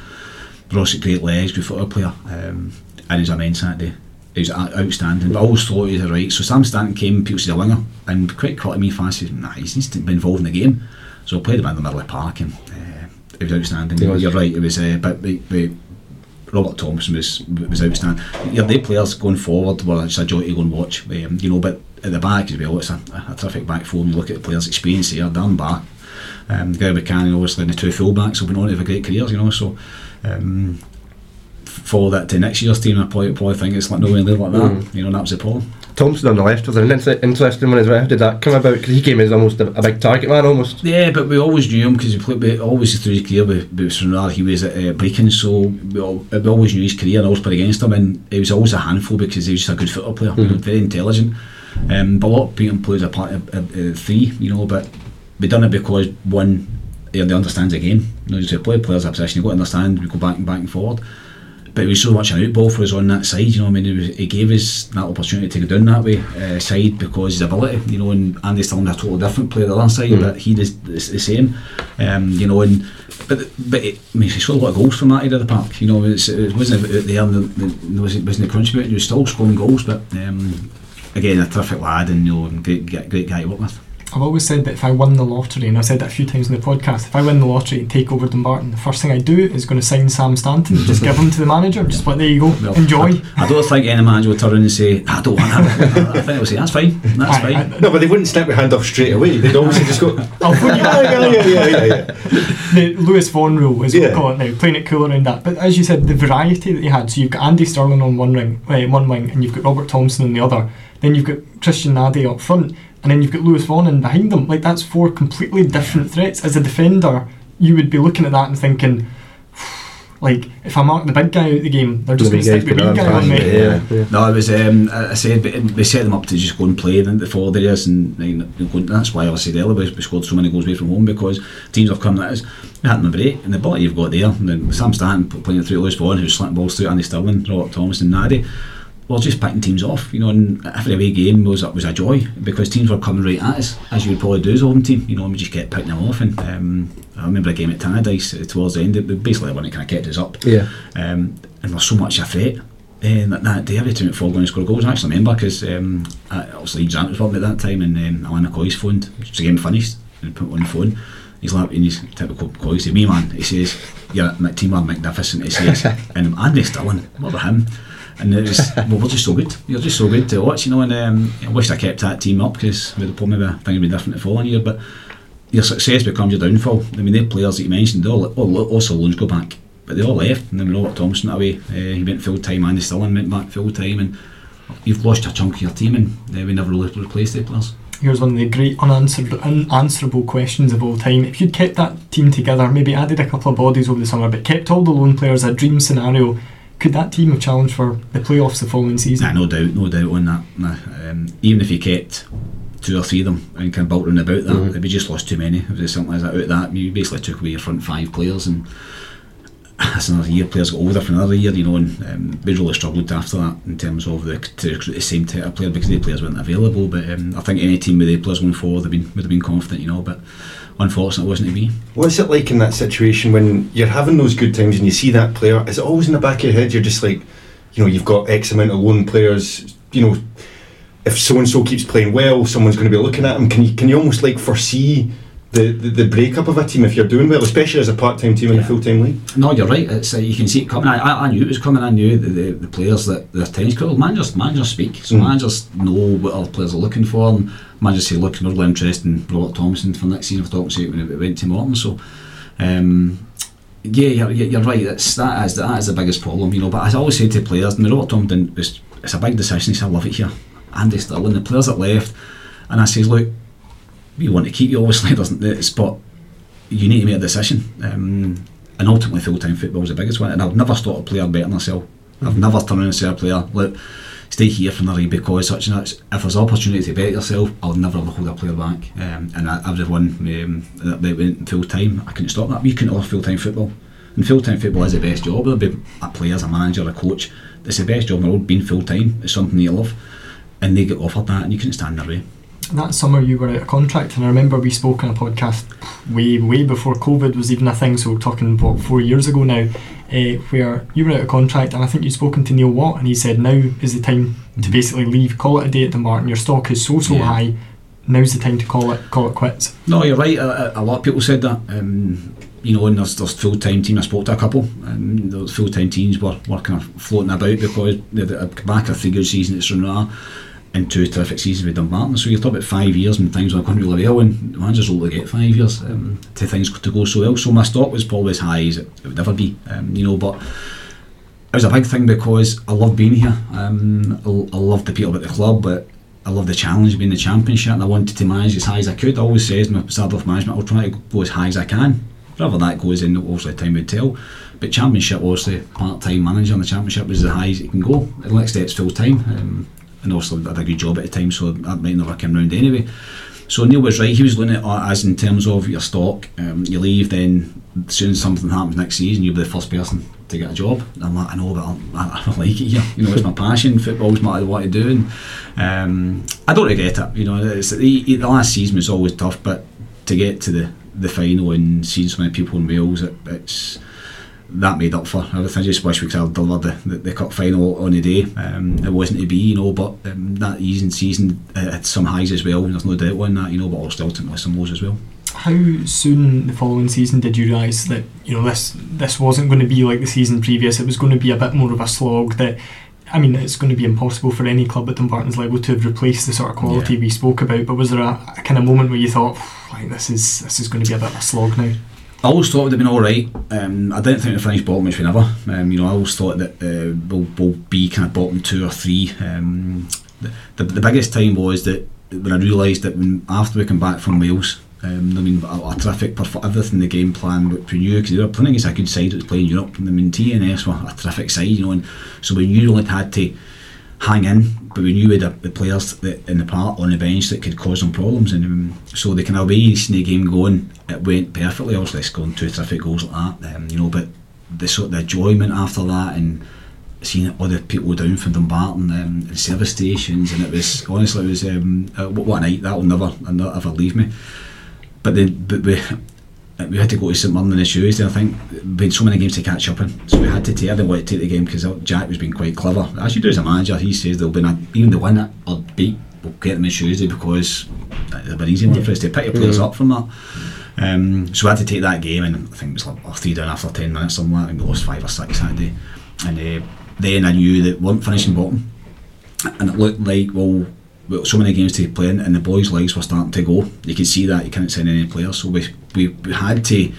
Ross got great legs, good football player, um, and he's immense that day. He was outstanding. But I always thought he was right. So Sam Stanton came, people said a winger, and quite caught me fast. Nah, he needs to be involved in the game. So I played him in the middle of the park, and uh, it was outstanding. Was. You're right. It was, uh, but we, we Robert Thompson was was outstanding. Yeah, the players going forward were just a joy to go and watch. Um, you know, but at the back as well, it's a, a terrific back four. You look at the players' experience here, Dan back, um, Gary Buchanan, obviously, and the two fullbacks have been on to have great careers. You know, so. Um, follow that to next year's team, I probably, probably think it's like nowhere near like that. Mm. You know, that was the problem. Thompson on the left was an interesting one as well. How did that come about? Because he came as almost a, a, big target man, almost. Yeah, but we always knew him because we played we always through his career with, with Stranraer. He was at uh, so we, all, we, always knew his career and always played against him. And he was always a handful because he was just a good football player, mm-hmm. very intelligent. Um, but a lot of people play as a part of uh, three, you know. But we done it because one, he understands the game. You know, to play players a position, you got to understand. We go back and back and forward but it was so much an outball for us on that side. You know, I mean, was, it gave us that opportunity to go down that way uh, side because his ability. You know, and Andy Stirling a totally different player the other side, mm. but he is the same. Um, you know, and but but it, I mean, he scored a lot of goals from that area of the park. You know, it wasn't there. The, the, wasn't wasn't contributing. He was still scoring goals, but um, again, a terrific lad and you know, great great guy to work with. I've always said that if I win the lottery, and I've said that a few times in the podcast, if I win the lottery and take over Dumbarton, the first thing I do is going to sign Sam Stanton, just give him to the manager, just like, there you go, well, enjoy. I, I, don't think any manager would turn around and say, I don't want that. I think they would say, that's fine, that's I, fine. I, no, but they wouldn't snap your hand off straight away. They'd obviously just go, I'll put you yeah, yeah, yeah, yeah, yeah. The Lewis Vaughan rule is what we call it now, playing it cool around that. But as you said, the variety that you had, so you've got Andy Stirling on one, ring, uh, one wing, and you've got Robert Thompson on the other, then you've got Christian Nadé up front and then you've got Lewis Vaughan in behind them. Like that's four completely different threats. As a defender, you would be looking at that and thinking, like if I mark the big guy out of the game, they're just going to stick the big guy on me. Yeah, yeah. No, it was. Um, I said we set them up to just go and play in the forward areas, and, and that's why I said earlier we, we scored so many goals away from home because teams have come at us. We had them a break, and the ball you've got there, and then Sam Stanton playing it through Lewis Vaughan, who's slipping balls through Andy Stirling, Robert Thomas, and Nadé we're just picking teams off, you know, and every away game was was a joy because teams were coming right at us, as you would probably do as a home team, you know, and we just kept picking them off. And um, I remember a game at Tannadice uh, towards the end, it, basically one that kind of kept us up. Yeah. Um, and there's so much a threat. Um, that, that day, every time it fall going to score goals, I actually remember because um, I- obviously Grant was working at that time, and um, Alan McCoy's phoned. The game finished, and put on the phone. He's like, in his typical McCoy, he said, "Me man," he says, "Your my team are magnificent." He says, and Andy Stirling, what about him? And it was, well, we're just so good. You're just so good to watch, you know. And um, I wish I kept that team up because we'd have maybe things would be different the following year. But your success becomes your downfall. I mean, the players that you mentioned, all, all also loans go back, but they all left. And then Robert Thompson that way, uh, he went full time. Andy Stirling went back full time, and you've lost a chunk of your team, and uh, we never really replaced the players. Here's one of the great unanswered, unanswerable questions of all time. If you'd kept that team together, maybe added a couple of bodies over the summer, but kept all the lone players, a dream scenario, could that team have challenged for the playoffs the following season? Nah, no doubt, no doubt on that. Nah, um, even if you kept two or three of them and kind of built round about that, Mhm. we just lost too many. If there's something like that out of that, you basically took away your front five players, and that's another year. Players got older for another year, you know, and um, we really struggled after that in terms of the to recruit the same type of player because the players weren't available. But um, I think any team with the players going forward would have been, would have been confident, you know. But unfortunately, it wasn't to be. What's it like in that situation when you're having those good times and you see that player? Is it always in the back of your head? You're just like, you know, you've got X amount of lone players. You know, if so and so keeps playing well, someone's going to be looking at him. Can you can you almost like foresee the, the, the breakup of a team if you're doing well, especially as a part time team in a full time league? No, you're right. It's uh, you can see it coming. I, I, I knew it was coming. I knew the, the, the players that their tennis critical managers managers speak. So Mm. managers know what other players are looking for, and managers say, "Look, we're really interested in Robert Thompson for next season." To when it went to Morton. So, um, yeah, you're, you're right. That's that is that is the biggest problem, you know. But as I always say to players, and Robert Thompson, it's, it's a big decision. He said, "I love it here." Andy Stirling, the players that left, and I says, "Look, we want to keep you. Obviously, doesn't it? But you need to make a decision." Um, and ultimately full time football is the biggest one. And I've never thought a player better myself. I've never turned around and said a player, look, stay here for another because such and such. If there's an opportunity to bet yourself, I'll never ever hold a player back. Um, and I, everyone um, that went full time, I couldn't stop that. We couldn't offer full time football. And full time football is the best job. There'll be a player, as a manager, a coach. It's the best job in the world. Being full time is something you love. And they get offered that, and you couldn't stand in their way. That summer you were out of contract, and I remember we spoke on a podcast way, way before COVID was even a thing. So we're talking what four years ago now, uh, where you were out of contract, and I think you'd spoken to Neil Watt, and he said now is the time to Mhm. basically leave, call it a day at Dumbarton. Your stock is so so Yeah. high. Now's the time to call it call it quits. No, you're right. A, a- lot of people said that. Um, you know, and there's, there's full time team. I spoke to a couple, and those full time teams were, were kind of floating about because they had a back a three good season at Stranraer and two terrific seasons with Dumbarton. So you're talking about five years and things were going really well, and managers only get five years um, to things to go so well. So my stock was probably as high as it, it would ever be. Um, you know, but it was a big thing because I love being here. Um, I, I love the people at the club, but I love the challenge of being the championship and I wanted to manage as high as I could. I always says my start off management, I'll try to go as high as I can. Wherever that goes in, obviously time would tell. But championship, obviously, part-time manager in the championship was as high as it can go. The next step's full-time. Um, and obviously I had a good job at the time, so that might never come round anyway. So Neil was right. He was looking at as in terms of your stock. Um, you leave, then as soon as something happens next season, you'll be the first person to get a job. And I'm like, I know, but I, I like it here. You know, it's my passion. Football's what I do, and um, I don't regret it. You know, the, the last season was always tough, but to get to the, the final and seeing so many people in Wales, it, it's that made up for everything. I just wish we could have delivered the, the, the cup final on the day. Um, it wasn't to be, you know, but um, that season season uh, had some highs as well. There's no doubt on that, you know, but also ultimately some lows as well. How soon the following season did you realise that you know this this wasn't going to be like the season previous? It was going to be a bit more of a slog. That I mean, it's going to be impossible for any club at Dumbarton's level to have replaced the sort of quality Yeah. we spoke about. But was there a, a kind of moment where you thought, like, this is this is going to be a bit of a slog now? I always thought it would have been all right. Um, I didn't think the finish bottom, which we never. Um, you know, I always thought that uh, we'll, we'll be kind of bottom two or three. Um, the, the, the biggest time was that when I realised that when, after we came back from Wales, um, I mean, a, a terrific perf- everything the game plan which we knew because they were playing against a good side that was playing Europe. I mean, TNS were a terrific side, you know, and so we knew only had to hang in, but we knew we had the players in the part on the bench that could cause them problems, and um, so the kind of way the game going, it went perfectly. Obviously, scoring two terrific goals like that, um, you know, but the sort the enjoyment after that and seeing the people down from Dumbarton um, the service stations, and it was honestly it was um, uh, what, a night that will never never ever leave me. But then but we. We had to go to St Mirren on the Tuesday. I think we had been so many games to catch up in, so we had to take. I didn't want to take the game because Jack was being quite clever, as you do as a manager. He says there'll be not, even the win or beat will get them on Tuesday because it'll be easy one for us to pick your players up from that. Um, so we had to take that game, and I think it was like oh, three down after ten minutes, or something like that. And we lost five or six that day. And uh, then I knew that we weren't finishing bottom, and it looked like well, well, so many games to play in, and the boys' legs were starting to go. You could see that you couldn't send any players, so we, we, we had to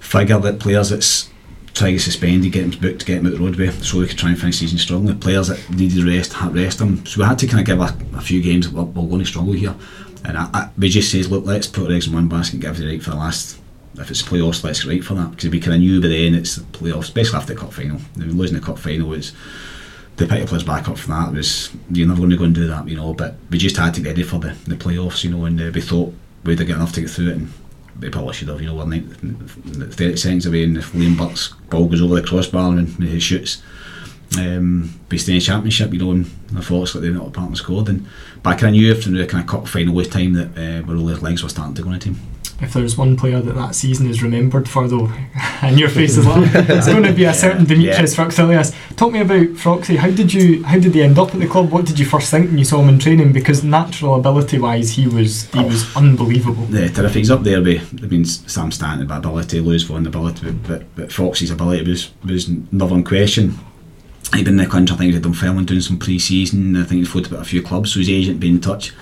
figure that players that's trying to suspend, get them booked, get them out the roadway, so we could try and finish season strong. Players that needed rest, had rest them. So we had to kind of give a, a few games. We're, we're going to struggle here, and I, I, we just says, look, let's put our eggs in one basket and give it right for the last. If it's playoffs, let's get right for that because we kind of knew by then it's the playoffs, especially after the cup final. losing the cup final was the pick players back up from that was you're never going to go and do that, you know. But we just had to get ready for the, the playoffs, you know, and uh, we thought we'd got enough to get through it, and we probably should have, you know. We're 30 seconds away, and if Liam Burke's ball goes over the crossbar and he shoots, um, stay in the championship, you know, and unfortunately they're not a partner scored. And but I kind of knew after the kind of cup final time that uh, where all the legs were starting to go on the team if there's one player that that season is remembered for, though, and your face as well, it's going to be a certain Dimitris yeah. Talk me about Froxy. How did you? How did he end up at the club? What did you first think when you saw him in training? Because natural ability-wise, he was he oh. was unbelievable. Yeah, terrific. He's up there with I mean Sam Stanton by ability, Lewis Vaughan ability, but, but Foxy's ability was was never in question. He'd been in the country. I think he had Dunfermline doing some pre-season. I think he'd floated about a few clubs. So his agent been in touch,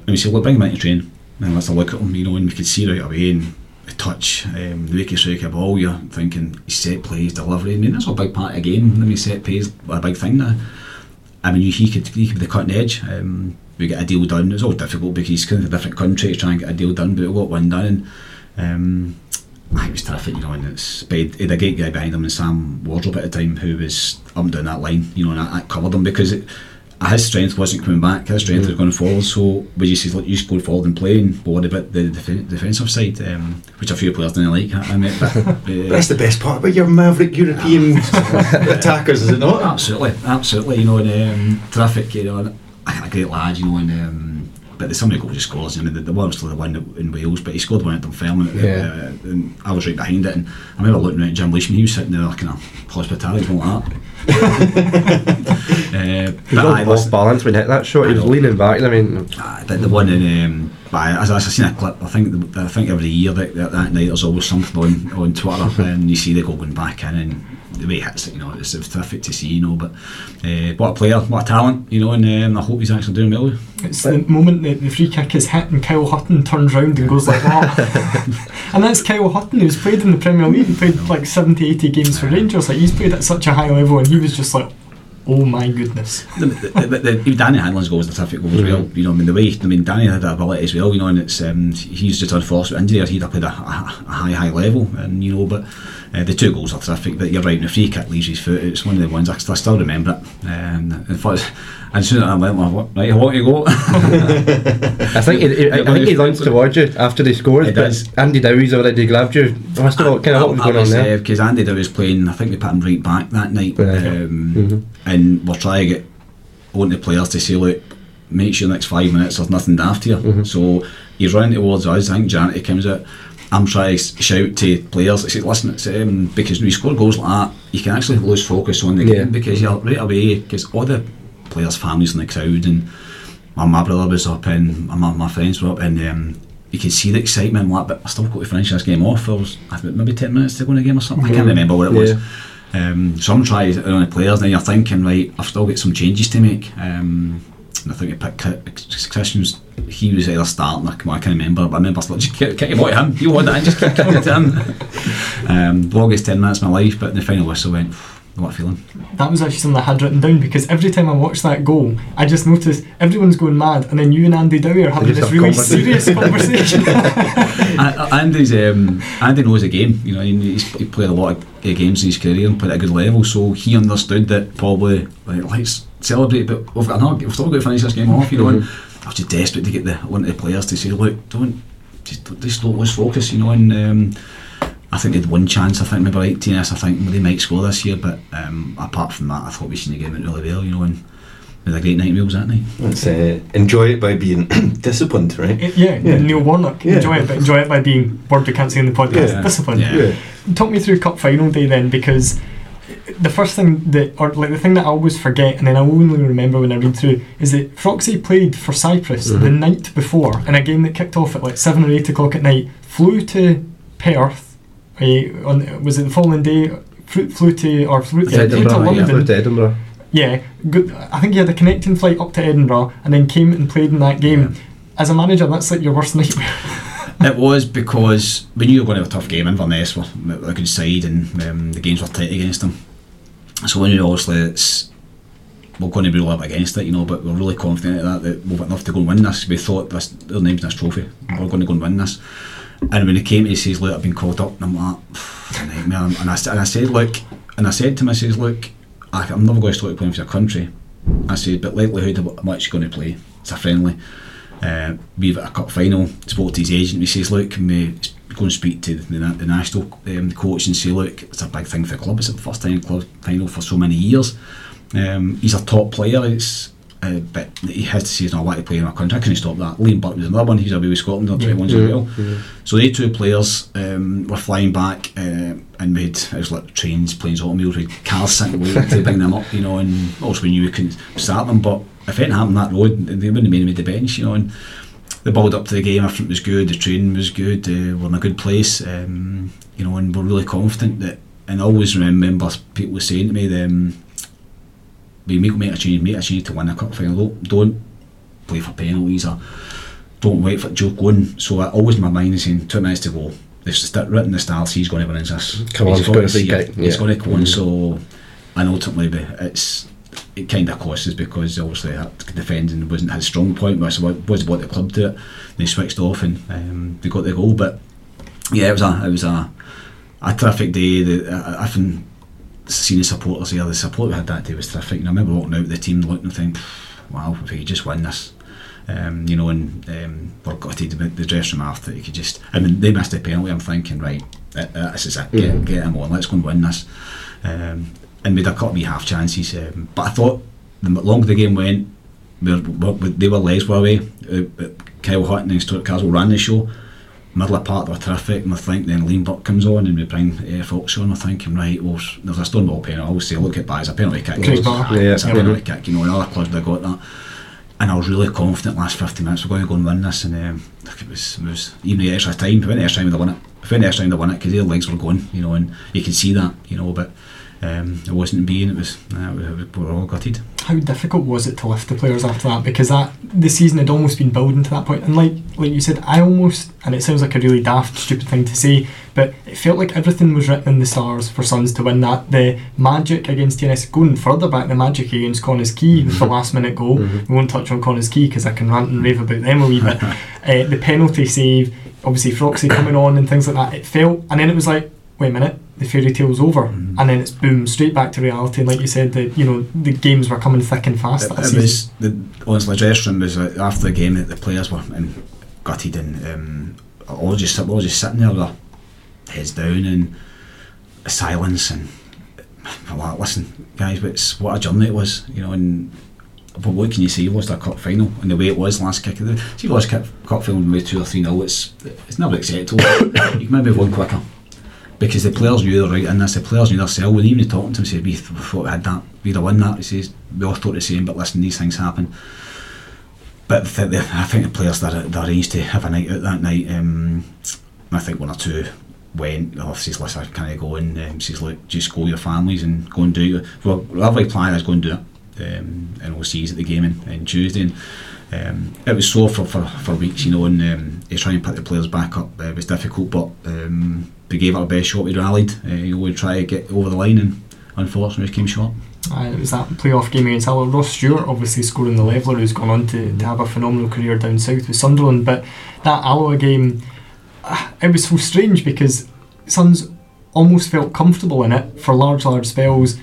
and we said, "Look, bring him into training." And let's a look at him, you know, and we could see right away and the touch, um, the way he strike a ball, you're thinking his set plays, delivery. I mean, that's a big part of the game. I mean, set plays are a big thing now. I mean, he could he could be the cutting edge. Um, we get a deal done. It's all difficult because he's kind of a different country to try and get a deal done, but we got one done. And, um, I was terrific, you know, and it's but he had a great guy behind him, and Sam Wardrop at the time, who was up and down that line, you know, and that, that covered him because it, his strength wasn't coming back. His strength mm. was going forward. So we just said, look, you just go forward and play and worry about the def- defensive side, um, which a few players didn't like. I mean, but, uh, that's the best part about your maverick European attackers, is it not? Absolutely, absolutely. You know, and um, terrific. You know, a great lad. You know, and. Um, but the somebody goals he scores. I mean, the, the one was the one in Wales, but he scored one at Dunfermline, yeah. uh, and I was right behind it. And I remember looking at Jim Leishman; he was sitting there kind of hospitality, like that uh, he was off balance when he hit that shot. He was leaning back. I mean, uh, the, the one in. Um, as, as I've seen a clip, I think I think every year that, that, that night there's always something on on Twitter, and you see the goal going back in, and the way he hits it, you know, it's, it's terrific to see, you know. But uh, what a player, what a talent, you know, and um, I hope he's actually doing well. It's the moment that the free kick is hit and Kyle Hutton turns round and goes like that. and that's Kyle Hutton who's played in the Premier League, he played like 70, 80 games for Rangers. Like he's played at such a high level, and he was just like, Oh my goodness! the, the, the, the, Danny Handling's goal was a terrific goal mm-hmm. as well. You know, I mean the way I mean Danny had that ability as well. You know, and it's um, he's just unfortunate injury. He'd have played a, a, a high high level, and you know, but uh, the two goals are terrific, but you're right, the free kick leaves his foot. It's one of the ones I, I still remember it. Um, in fact, as soon as I went, right, what you go? I think he, I, I think he towards you after they scored, it but does. Andy Dowie's already grabbed you. I must have kind of what was going on there. Because Andy Dowie was playing, I think they put him right back that night, yeah. um, mm-hmm. and we're trying to get on the players to say, look, make sure the next five minutes there's nothing after you. Mm-hmm. So he's running towards us. I think Janet comes out I'm trying to shout to players, I say, listen, it's, um, because when you score goals like that, you can actually lose focus on the yeah. game because you're right away, because all the players' families in the crowd, and my, my brother was up and my, my friends were up, and um, you can see the excitement, like, but I still got to finish this game off. There was maybe 10 minutes to go in the game or something, mm-hmm. I can't remember what it was. Yeah. Um, so I'm trying on the players, and you're thinking, right, I've still got some changes to make. Um, and I think it picked Christian's. He was either starting. I can't remember, but I remember like, just kick, kick your boy to him. You want that? Just kick, it to him. Um, longest ten minutes of my life, but the final whistle went. What a feeling. That was actually something I had written down because every time I watched that goal, I just noticed everyone's going mad, and then you and Andy Dowie are having this really serious conversation. Andy's um, Andy knows the game. You know, he's he played a lot of games in his career and played at a good level, so he understood that probably like let's celebrate, but we've got another, we've still got to finish this game off. You know, mm-hmm. I was just desperate to get the one of the players to say, look, don't just, just don't lose focus. You know, and um, I think they had one chance. I think maybe right TNS. I think they might score this year, but um, apart from that, I thought we seen the game went really well. You know, and we had a great night meals that night. Let's uh, enjoy it by being disciplined, right? Yeah, Yeah. Neil Warnock. Yeah. Enjoy it, but enjoy it by being word you can't say in the podcast. Yeah. Discipline. Yeah. Talk me through cup final day then, because the first thing that, or like the thing that I always forget, and then I only remember when I read through, is that Froxy played for Cyprus the Mhm. night before in a game that kicked off at like seven or eight o'clock at night. Flew to Perth. eh, on was it the following day? Flew, flew to or flew, To yeah, flew to Edinburgh, yeah, London. flew to Edinburgh. Yeah, good. I think he had a connecting flight up to Edinburgh and then came and played in that game. As a manager, that's like your worst nightmare. It was because we knew we were going to have a tough game. Inverness were a good side, and um, the games were tight against them. So we knew obviously it's we're going to be up against it, you know. But we're really confident that that we've got enough to go and win this. We thought this their name's in this trophy. We're going to go and win this. And when it came to he says, "Look, I've been called up," and I'm like, "It's nightmare." And I, and I said, "Look," and I said to him, "I says, look, I, I'm never going to stop playing for your country." I said, "But likelihood of much going to play? It's a friendly." Uh, we've at a cup final. Spoke to his agent. He says, "Look, can we go and speak to the, the national um, coach and say, look, it's a big thing for the club. It's the first time club final for so many years. Um, he's a top player. It's uh, but he has to say he's not allowed to play in our country. I couldn't stop that. Liam Burke was another one. He's away with Scotland on 21s as well. So they two players um, were flying back uh, and made it was like trains, planes, automobiles with cars sitting waiting to bring them up, you know. And also we knew we couldn't start them, but if anything happened that road, they wouldn't have made me the bench, you know. And the build up to the game, I think was good. The training was good. Uh, we're in a good place, um, you know, and we're really confident that. And I always remember people were saying to me, um, "We make make a change, make a change to win a cup final. Don't, don't play for penalties or." don't wait for Joe going. So I always in my mind is saying two minutes to go. This is written the style. He's going to win this. Come on, He's put got to see it. kick, He's going to go on. So and ultimately, it's it kind of cost us because obviously that defending wasn't his strong point. But it was what the club did. They switched off and um, they got the goal. But yeah, it was a it was a a terrific day. The, I, I think seeing the supporters there, the support we had that day was terrific. And I remember walking out with the team looking and thinking, wow, if we could just win this. Um, you know, and um, we're gutted the, the dressing room after. You could just, I mean, they missed a penalty. I'm thinking, right, uh, uh, this is it. Get, Mhm. get them on. Let's go and win this. Um, and made a couple of half chances. Um, but I thought the longer the game went, we were, we they were legs were away. Uh, uh, Kyle Hutton and Stuart Carswell ran the show. Middle of part they were terrific, and I think then Liam Burke comes on and we bring uh, Fox on. I'm thinking, right, well, there's a stone ball penalty. I always say, look at that, it's a penalty kick. Ball. Yeah. It's a Yeah. penalty kick, you know, and other clubs have got that. And I was really confident last 50 minutes we're going to go and win this. And um, it was, it was even the extra time. We went the extra time, have won it. If we went the extra time, they'd won it because their legs were going, you know, and you can see that, you know, but um, it wasn't being, it was, uh, we, we were all gutted. How difficult was it to lift the players after that? Because that the season had almost been building to that point, and like like you said, I almost and it sounds like a really daft, stupid thing to say, but it felt like everything was written in the stars for Sons to win that. The magic against TNS, going further back, the magic against Connah's Quay with the last minute goal. Mhm. We won't touch on Connah's Quay because I can rant and rave about them a wee bit. uh, the penalty save, obviously Froxy coming on and things like that. It felt, and then it was like, wait a minute, the fairy tale's over, Mhm. and then it's boom straight back to reality. And like you said, the you know the games were coming thick and fast. It, it was the honestly, the dressing room was uh, after the game that the players were in, gutted and um, all just all just sitting there, with their heads down and silence and like, listen, guys, but it's what a journey it was, you know. And but what can you say? You lost a cup final and the way it was last kick of the. See, you lost cup, cup final with two or three nil. It's it's never acceptable. you can maybe have won quicker because the players knew they were right in this. The players knew their self. When even talking to him, said we thought we had that, we'd have won that. He says we all thought the same, but listen, these things happen. But the, I think the players that, arranged to have a night out that night, um, I think one or two went. The officers listen, I kind of go in. Um, says look, just go with your families and go and do it. Well, whatever plan is, go and do it. Um, and we'll see at the game on, on Tuesday. And, um, it was sore for, for, for weeks, you know, and um, trying to put the players back up uh, was difficult, but um, we gave it our best shot. We rallied, uh, we tried to get over the line, and unfortunately, we came short. Uh, it was that playoff game against Hull. Ross Stewart obviously scoring the leveller, who's gone on to, to have a phenomenal career down south with Sunderland. But that Alloa game, uh, it was so strange because Sons almost felt comfortable in it for large, large spells.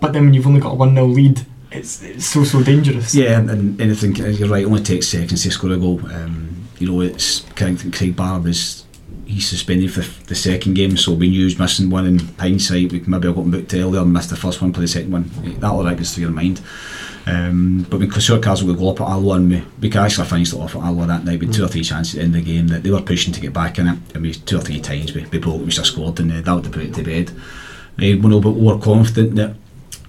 But then when you've only got a 1 0 lead, it's, it's so, so dangerous. Yeah, and, and anything, you're right, it only takes seconds to score a goal. Um, you know, it's Craig, Craig Barr was, he's suspended for the second game, so we knew he was missing one. In hindsight, we maybe have got him booked earlier and missed the first one, play the second one. That'll register through your mind. Um, but when short cards will go up at Alloa and we, we actually finished it off at Alloa that night with two or three chances in the game that they were pushing to get back in it and we two or three times we, we broke we just scored and uh, that would put it to bed. Uh, we're a bit confident that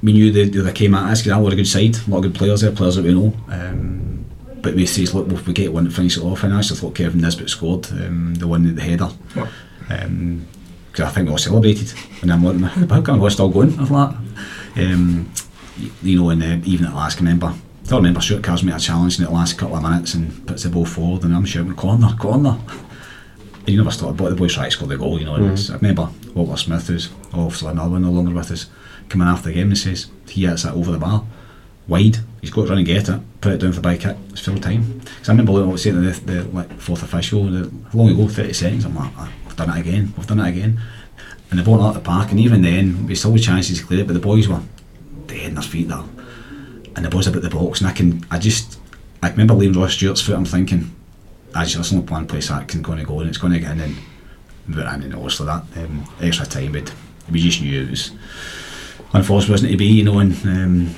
we knew they, they came at us because were a good side, a lot of good players there, players that we know. Um, but we says look if we get one to finish it off and I actually thought Kevin Nisbet scored um, the one at the header. Yep. Um, because I think we all celebrated and I'm like how come we're still going I thought um, you know and uh, even at last I remember I don't remember Stuart Carr's made a challenge in the last couple of minutes and puts the ball forward and I'm shouting corner corner and you never thought but the boys tried to score the goal you know mm. I remember Walter Smith who's obviously another one no longer with us coming after the game and says he hits that over the bar wide. He's got to run and get it put it down for by kick it's full time. Because I remember looking saying to the, the like, fourth official the, long ago 30 seconds I'm like ah, we've done it again we've done it again. And the ball out the park and even then we had chances to clear it but the boys were dead in their feet there. And the boys about the box and I can I just I remember leaving Ross Stewart's foot I'm thinking I just listen to one place that can going to go and it's going to get in and, and then obviously that um, extra time but we just knew it was unfortunate wasn't to be you know and, um,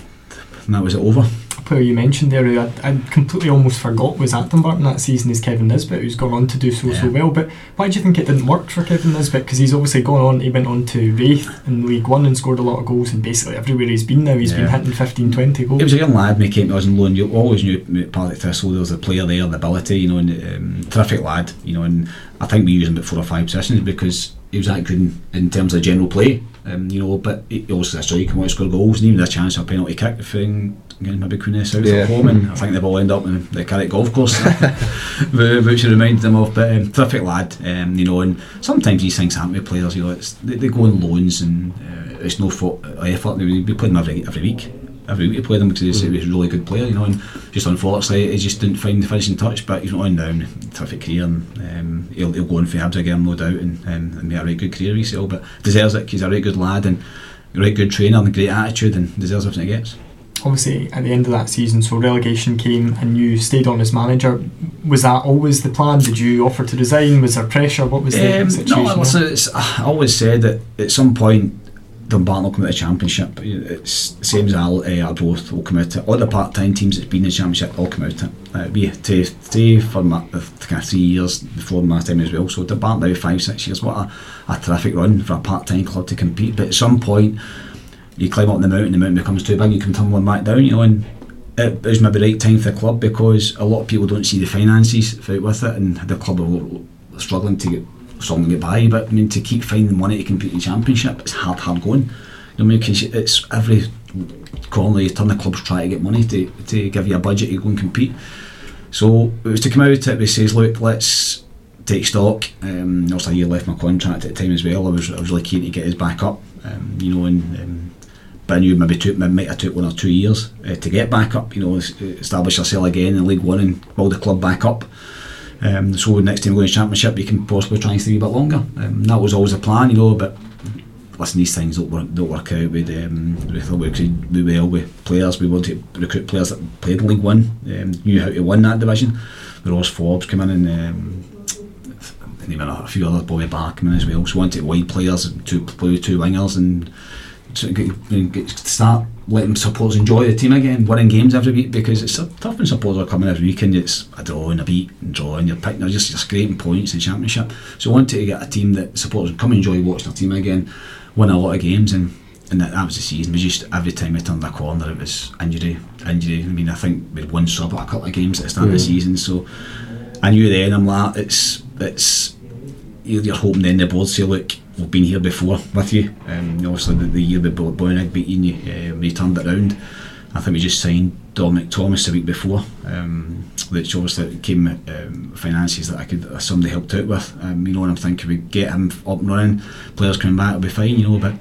and that was it over player you mentioned there, I, I completely almost forgot was at Dumbarton that season is Kevin Nisbet, who's gone on to do so yeah. so well. But why do you think it didn't work for Kevin Nisbet? Because he's obviously gone on, he went on to Raith in League One and scored a lot of goals, and basically everywhere he's been now, he's yeah. been hitting 15, 20 goals. He was a young lad when he came to us in loan. You always knew Partick Thistle there was a player there, the ability, you know, and um, terrific lad, you know, and I think we used him at four or five positions because he was that good in, in terms of general play. Um, you know, but he also a striker, want to score goals, and even a chance for a penalty kick the thing again, maybe Queen of South yeah. at home, and I think they've all end up in the Carrick Golf Course, which reminds them of. But um, terrific lad, um, you know, and sometimes these things happen with players. You know, it's, they, they go on loans, and uh, it's no fault, uh, effort. We, we play them every every week. Every week we play them because he's, mm. a really good player, you know, and just unfortunately he just didn't find the finishing touch. But he's not on down, terrific career, and um, he'll, he'll go on for Hibs again, no doubt, and, um, and make a really good career resale. But deserves it. He's a really good lad and a really good trainer and a great attitude, and deserves everything he gets obviously at the end of that season, so relegation came and you stayed on as manager. Was that always the plan? Did you offer to resign? Was there pressure? What was the um, situation? No, listen, I always said that at some point Dumbarton will come out of the championship. It's the same as Al, uh, Arbroath will come out. All the part-time teams that's been in the championship all come out. Uh, we to stay for my, uh, kind of three years before my time as well. So Dumbarton now five six years. What a, a terrific run for a part-time club to compete. But at some point you climb up the mountain, the mountain becomes too big, you come tumbling back down, you know, and it was maybe the right time for the club because a lot of people don't see the finances with it, and the club are struggling to get to get by. But I mean, to keep finding money to compete in championship, it's hard, hard going. You know, because it's every corner you turn, the clubs try to get money to, to give you a budget to go and compete. So it was to come out it, we says, look, let's take stock. Um, also, year left my contract at the time as well. I was, I was really keen to get his back up, um, you know, and um, but I knew maybe took might have took one or two years uh, to get back up. You know, establish yourself again in League One and build the club back up. Um, so next time we go to Championship, you can possibly try and stay a bit longer. Um, that was always a plan, you know. But listen, these things don't work, don't work out. With um, we thought we well with players. We wanted to recruit players that played in League One, um, knew how to win that division. Ross Forbes came in and. Um, and even a few others, Bobby Barkman as well. So wanted wide players to play with two wingers and get, get, start letting supporters enjoy the team again, winning games every week because it's tough when supporters are coming every week and it's a draw and a beat and draw and you're picking, they're just, just scraping points in the championship. So I wanted to get a team that supporters come enjoy watching their team again, win a lot of games and and that, that was the season. It was just every time we turned the corner, it was injury, injury. I mean, I think we had one sub at a couple of games at the start mm. of the season, so I knew then I'm like, it's it's you're hoping then the board say, look, we've been here before with you. Um, obviously, the, the year before Boynig beating you, uh, we turned it around. I think we just signed Dominic Thomas the week before, um, which obviously came um, finances that I could uh, somebody helped out with. Um, you know, and I'm thinking we get him up and running, players coming back, it'll be fine. You know, but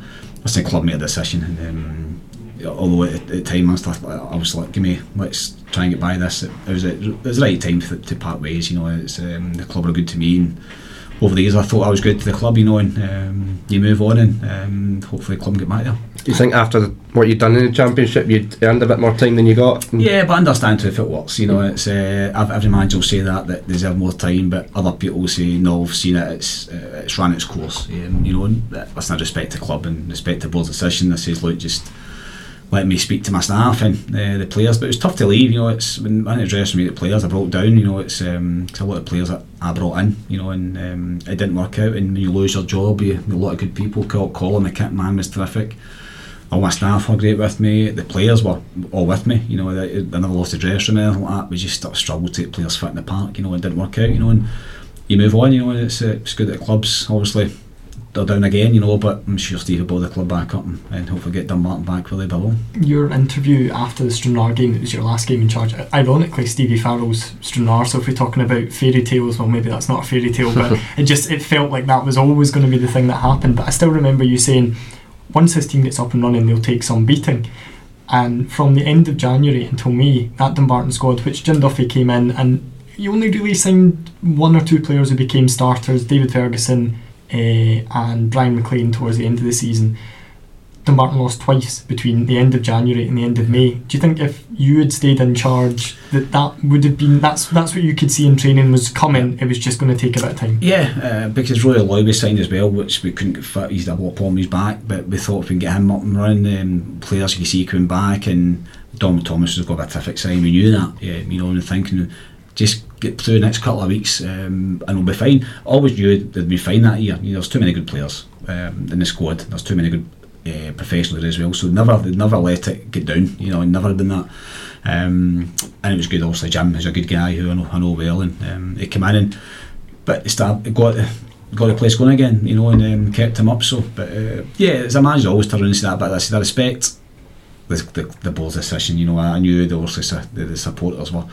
I think club made a decision. And, um, although at, at the time I was, I was like, give me, let's try and get by this. It, it was a, it was the right time to, to part ways. You know, it's um, the club are good to me and over the years I thought I was good to the club, you know, and um, you move on and um, hopefully the club can get back there. Do you think after what you've done in the championship, you'd earned a bit more time than you got? Yeah, but I understand too if it works. You know, it's uh, ev- every manager will say that that they deserve more time, but other people will say no, I've seen it. It's uh, it's run its course. Um, you know, and listen, I respect the club and respect the board's decision. I says, look, just let me speak to my staff and uh, the players. But it was tough to leave. You know, it's when I addressed me the players, I brought down. You know, it's um, a lot of players that I brought in. You know, and um, it didn't work out. And when you lose your job, you a lot of good people. Col- Colin, the kit man, was terrific. All my staff were great with me. The players were all with me. You know, I, never lost a dress room or anything like that. We just struggled to get players fit in the park. You know, it didn't work out. You know, and you move on. You know, it's uh, it's good that clubs obviously they're down again. You know, but I'm sure Steve will build the club back up and, and hopefully get Dumbarton back where they belong. Your interview after the Stranraer game, it was your last game in charge. Ironically, Stevie Farrell's Stranraer. So if we're talking about fairy tales, well, maybe that's not a fairy tale, but it just it felt like that was always going to be the thing that happened. But I still remember you saying, once this team gets up and running, they'll take some beating. And from the end of January until May, that Dumbarton squad, which Jim Duffy came in, and you only really signed one or two players who became starters, David Ferguson and Brian McLean towards the end of the season. Dumbarton lost twice between the end of January and the end of May. Do you think if you had stayed in charge, that that would have been that's that's what you could see in training was coming? It was just going to take a bit of time. Yeah, uh, because Rory Loy was signed as well, which we couldn't get fit. He's had a lot back, but we thought if we can get him up and running, um, players you can see coming back, and Dom Thomas has got a terrific sign. We knew that, yeah, you know, and thinking just get through the next couple of weeks um, and we'll be fine. Always knew they'd be fine that year. You know, there's too many good players um, in the squad. There's too many good uh, professionals as well. So never, never let it get down. You know, never done that. Um, and it was good. Obviously, Jim is a good guy who I know, I know well, and um, he came in and but it started, got got the place going again. You know, and um, kept him up. So, but uh, yeah, as a manager, always turn say that. But I said I respect the, the, the board's decision. You know, I knew the the, the supporters were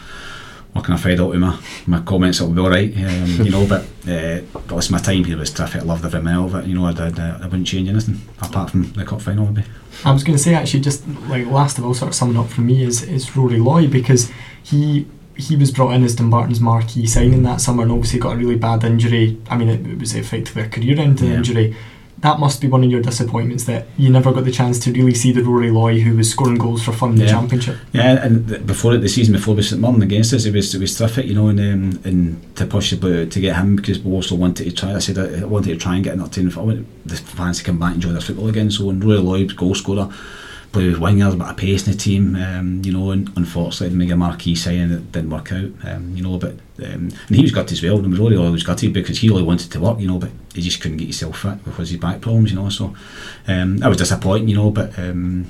were kind of fed up with my, my comments. It'll be all right, um, you know. But uh, listen, my time here was terrific. I loved every minute of it. You know, I did. Uh, I wouldn't change anything apart from the cup final. Maybe. I was going to say actually, just like last of all, sort of summing up for me is is Rory Loy because he he was brought in as Dumbarton's marquee signing that summer and obviously got a really bad injury. I mean, it, it was effectively a career-ending Yeah. injury. That must be one of your disappointments that you never got the chance to really see the Rory Loy who was scoring goals for fun in the championship. Yeah, and th- before it, the season before with St Mirren against us, it was it was terrific, you know, and um, and to but to get him because we also wanted to try. I said I wanted to try and get that team. I wanted the fans to come back and enjoy their football again. So when Rory Loy, goal scorer, play with wingers, a bit of pace in the team, um, you know, and unfortunately the mega marquee signing it didn't work out, um, you know, but um, and he was gutted as well. And was Loy was gutted because he really wanted to work, you know, but he just couldn't get himself fit because his back problems, you know. So um, that was disappointing, you know, but um,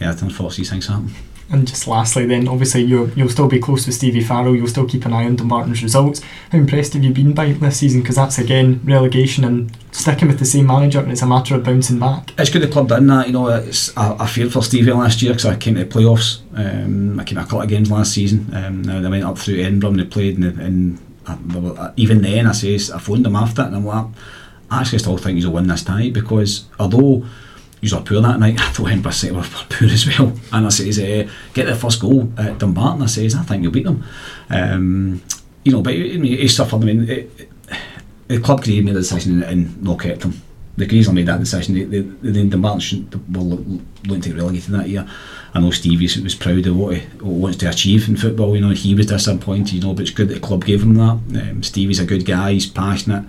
yeah, unfortunately these things happen. And just lastly, then obviously you'll you'll still be close with Stevie Farrell. You'll still keep an eye on Dumbarton's results. How impressed have you been by this season? Because that's again relegation and sticking with the same manager, and it's a matter of bouncing back. It's good the club done that. You know, it's I, I feared for Stevie last year because I came to the playoffs. Um, I came a couple of games last season. Um, now they went up through Edinburgh and they played, and, and uh, even then I says I phoned them after and I'm like, I actually still think he's a win this tonight because although. You were poor that night. I thought Edinburgh City were, poor as well. And I says, uh, get the first goal at Dumbarton. I says, I think you'll beat them. Um, you know, but mean, he suffered. I mean, it, the club could have made the decision and, not kept him. They could easily made that decision. They, they, they, the Martin shouldn't were looking to get relegated that year. I know Stevie was- proud of what he, what he wants to achieve in football. You know, he was disappointed. You know, but it's good that the club gave him that. Um, Stevie's a good guy. He's passionate.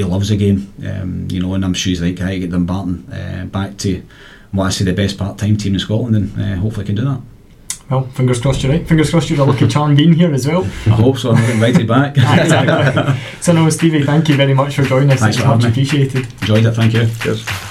He loves the game. Um, you know, and I'm sure he's like, I guy to get Dumbarton uh, back to what I say the best part-time team in Scotland, and uh, hopefully can do that. Well, fingers crossed you're right. Fingers crossed you're a lucky charm being here as well. I hope so. I'm getting invited back. So no, Stevie, thank you very much for joining us. Thanks it's for having much me. appreciated. Enjoyed it. Thank you. Cheers.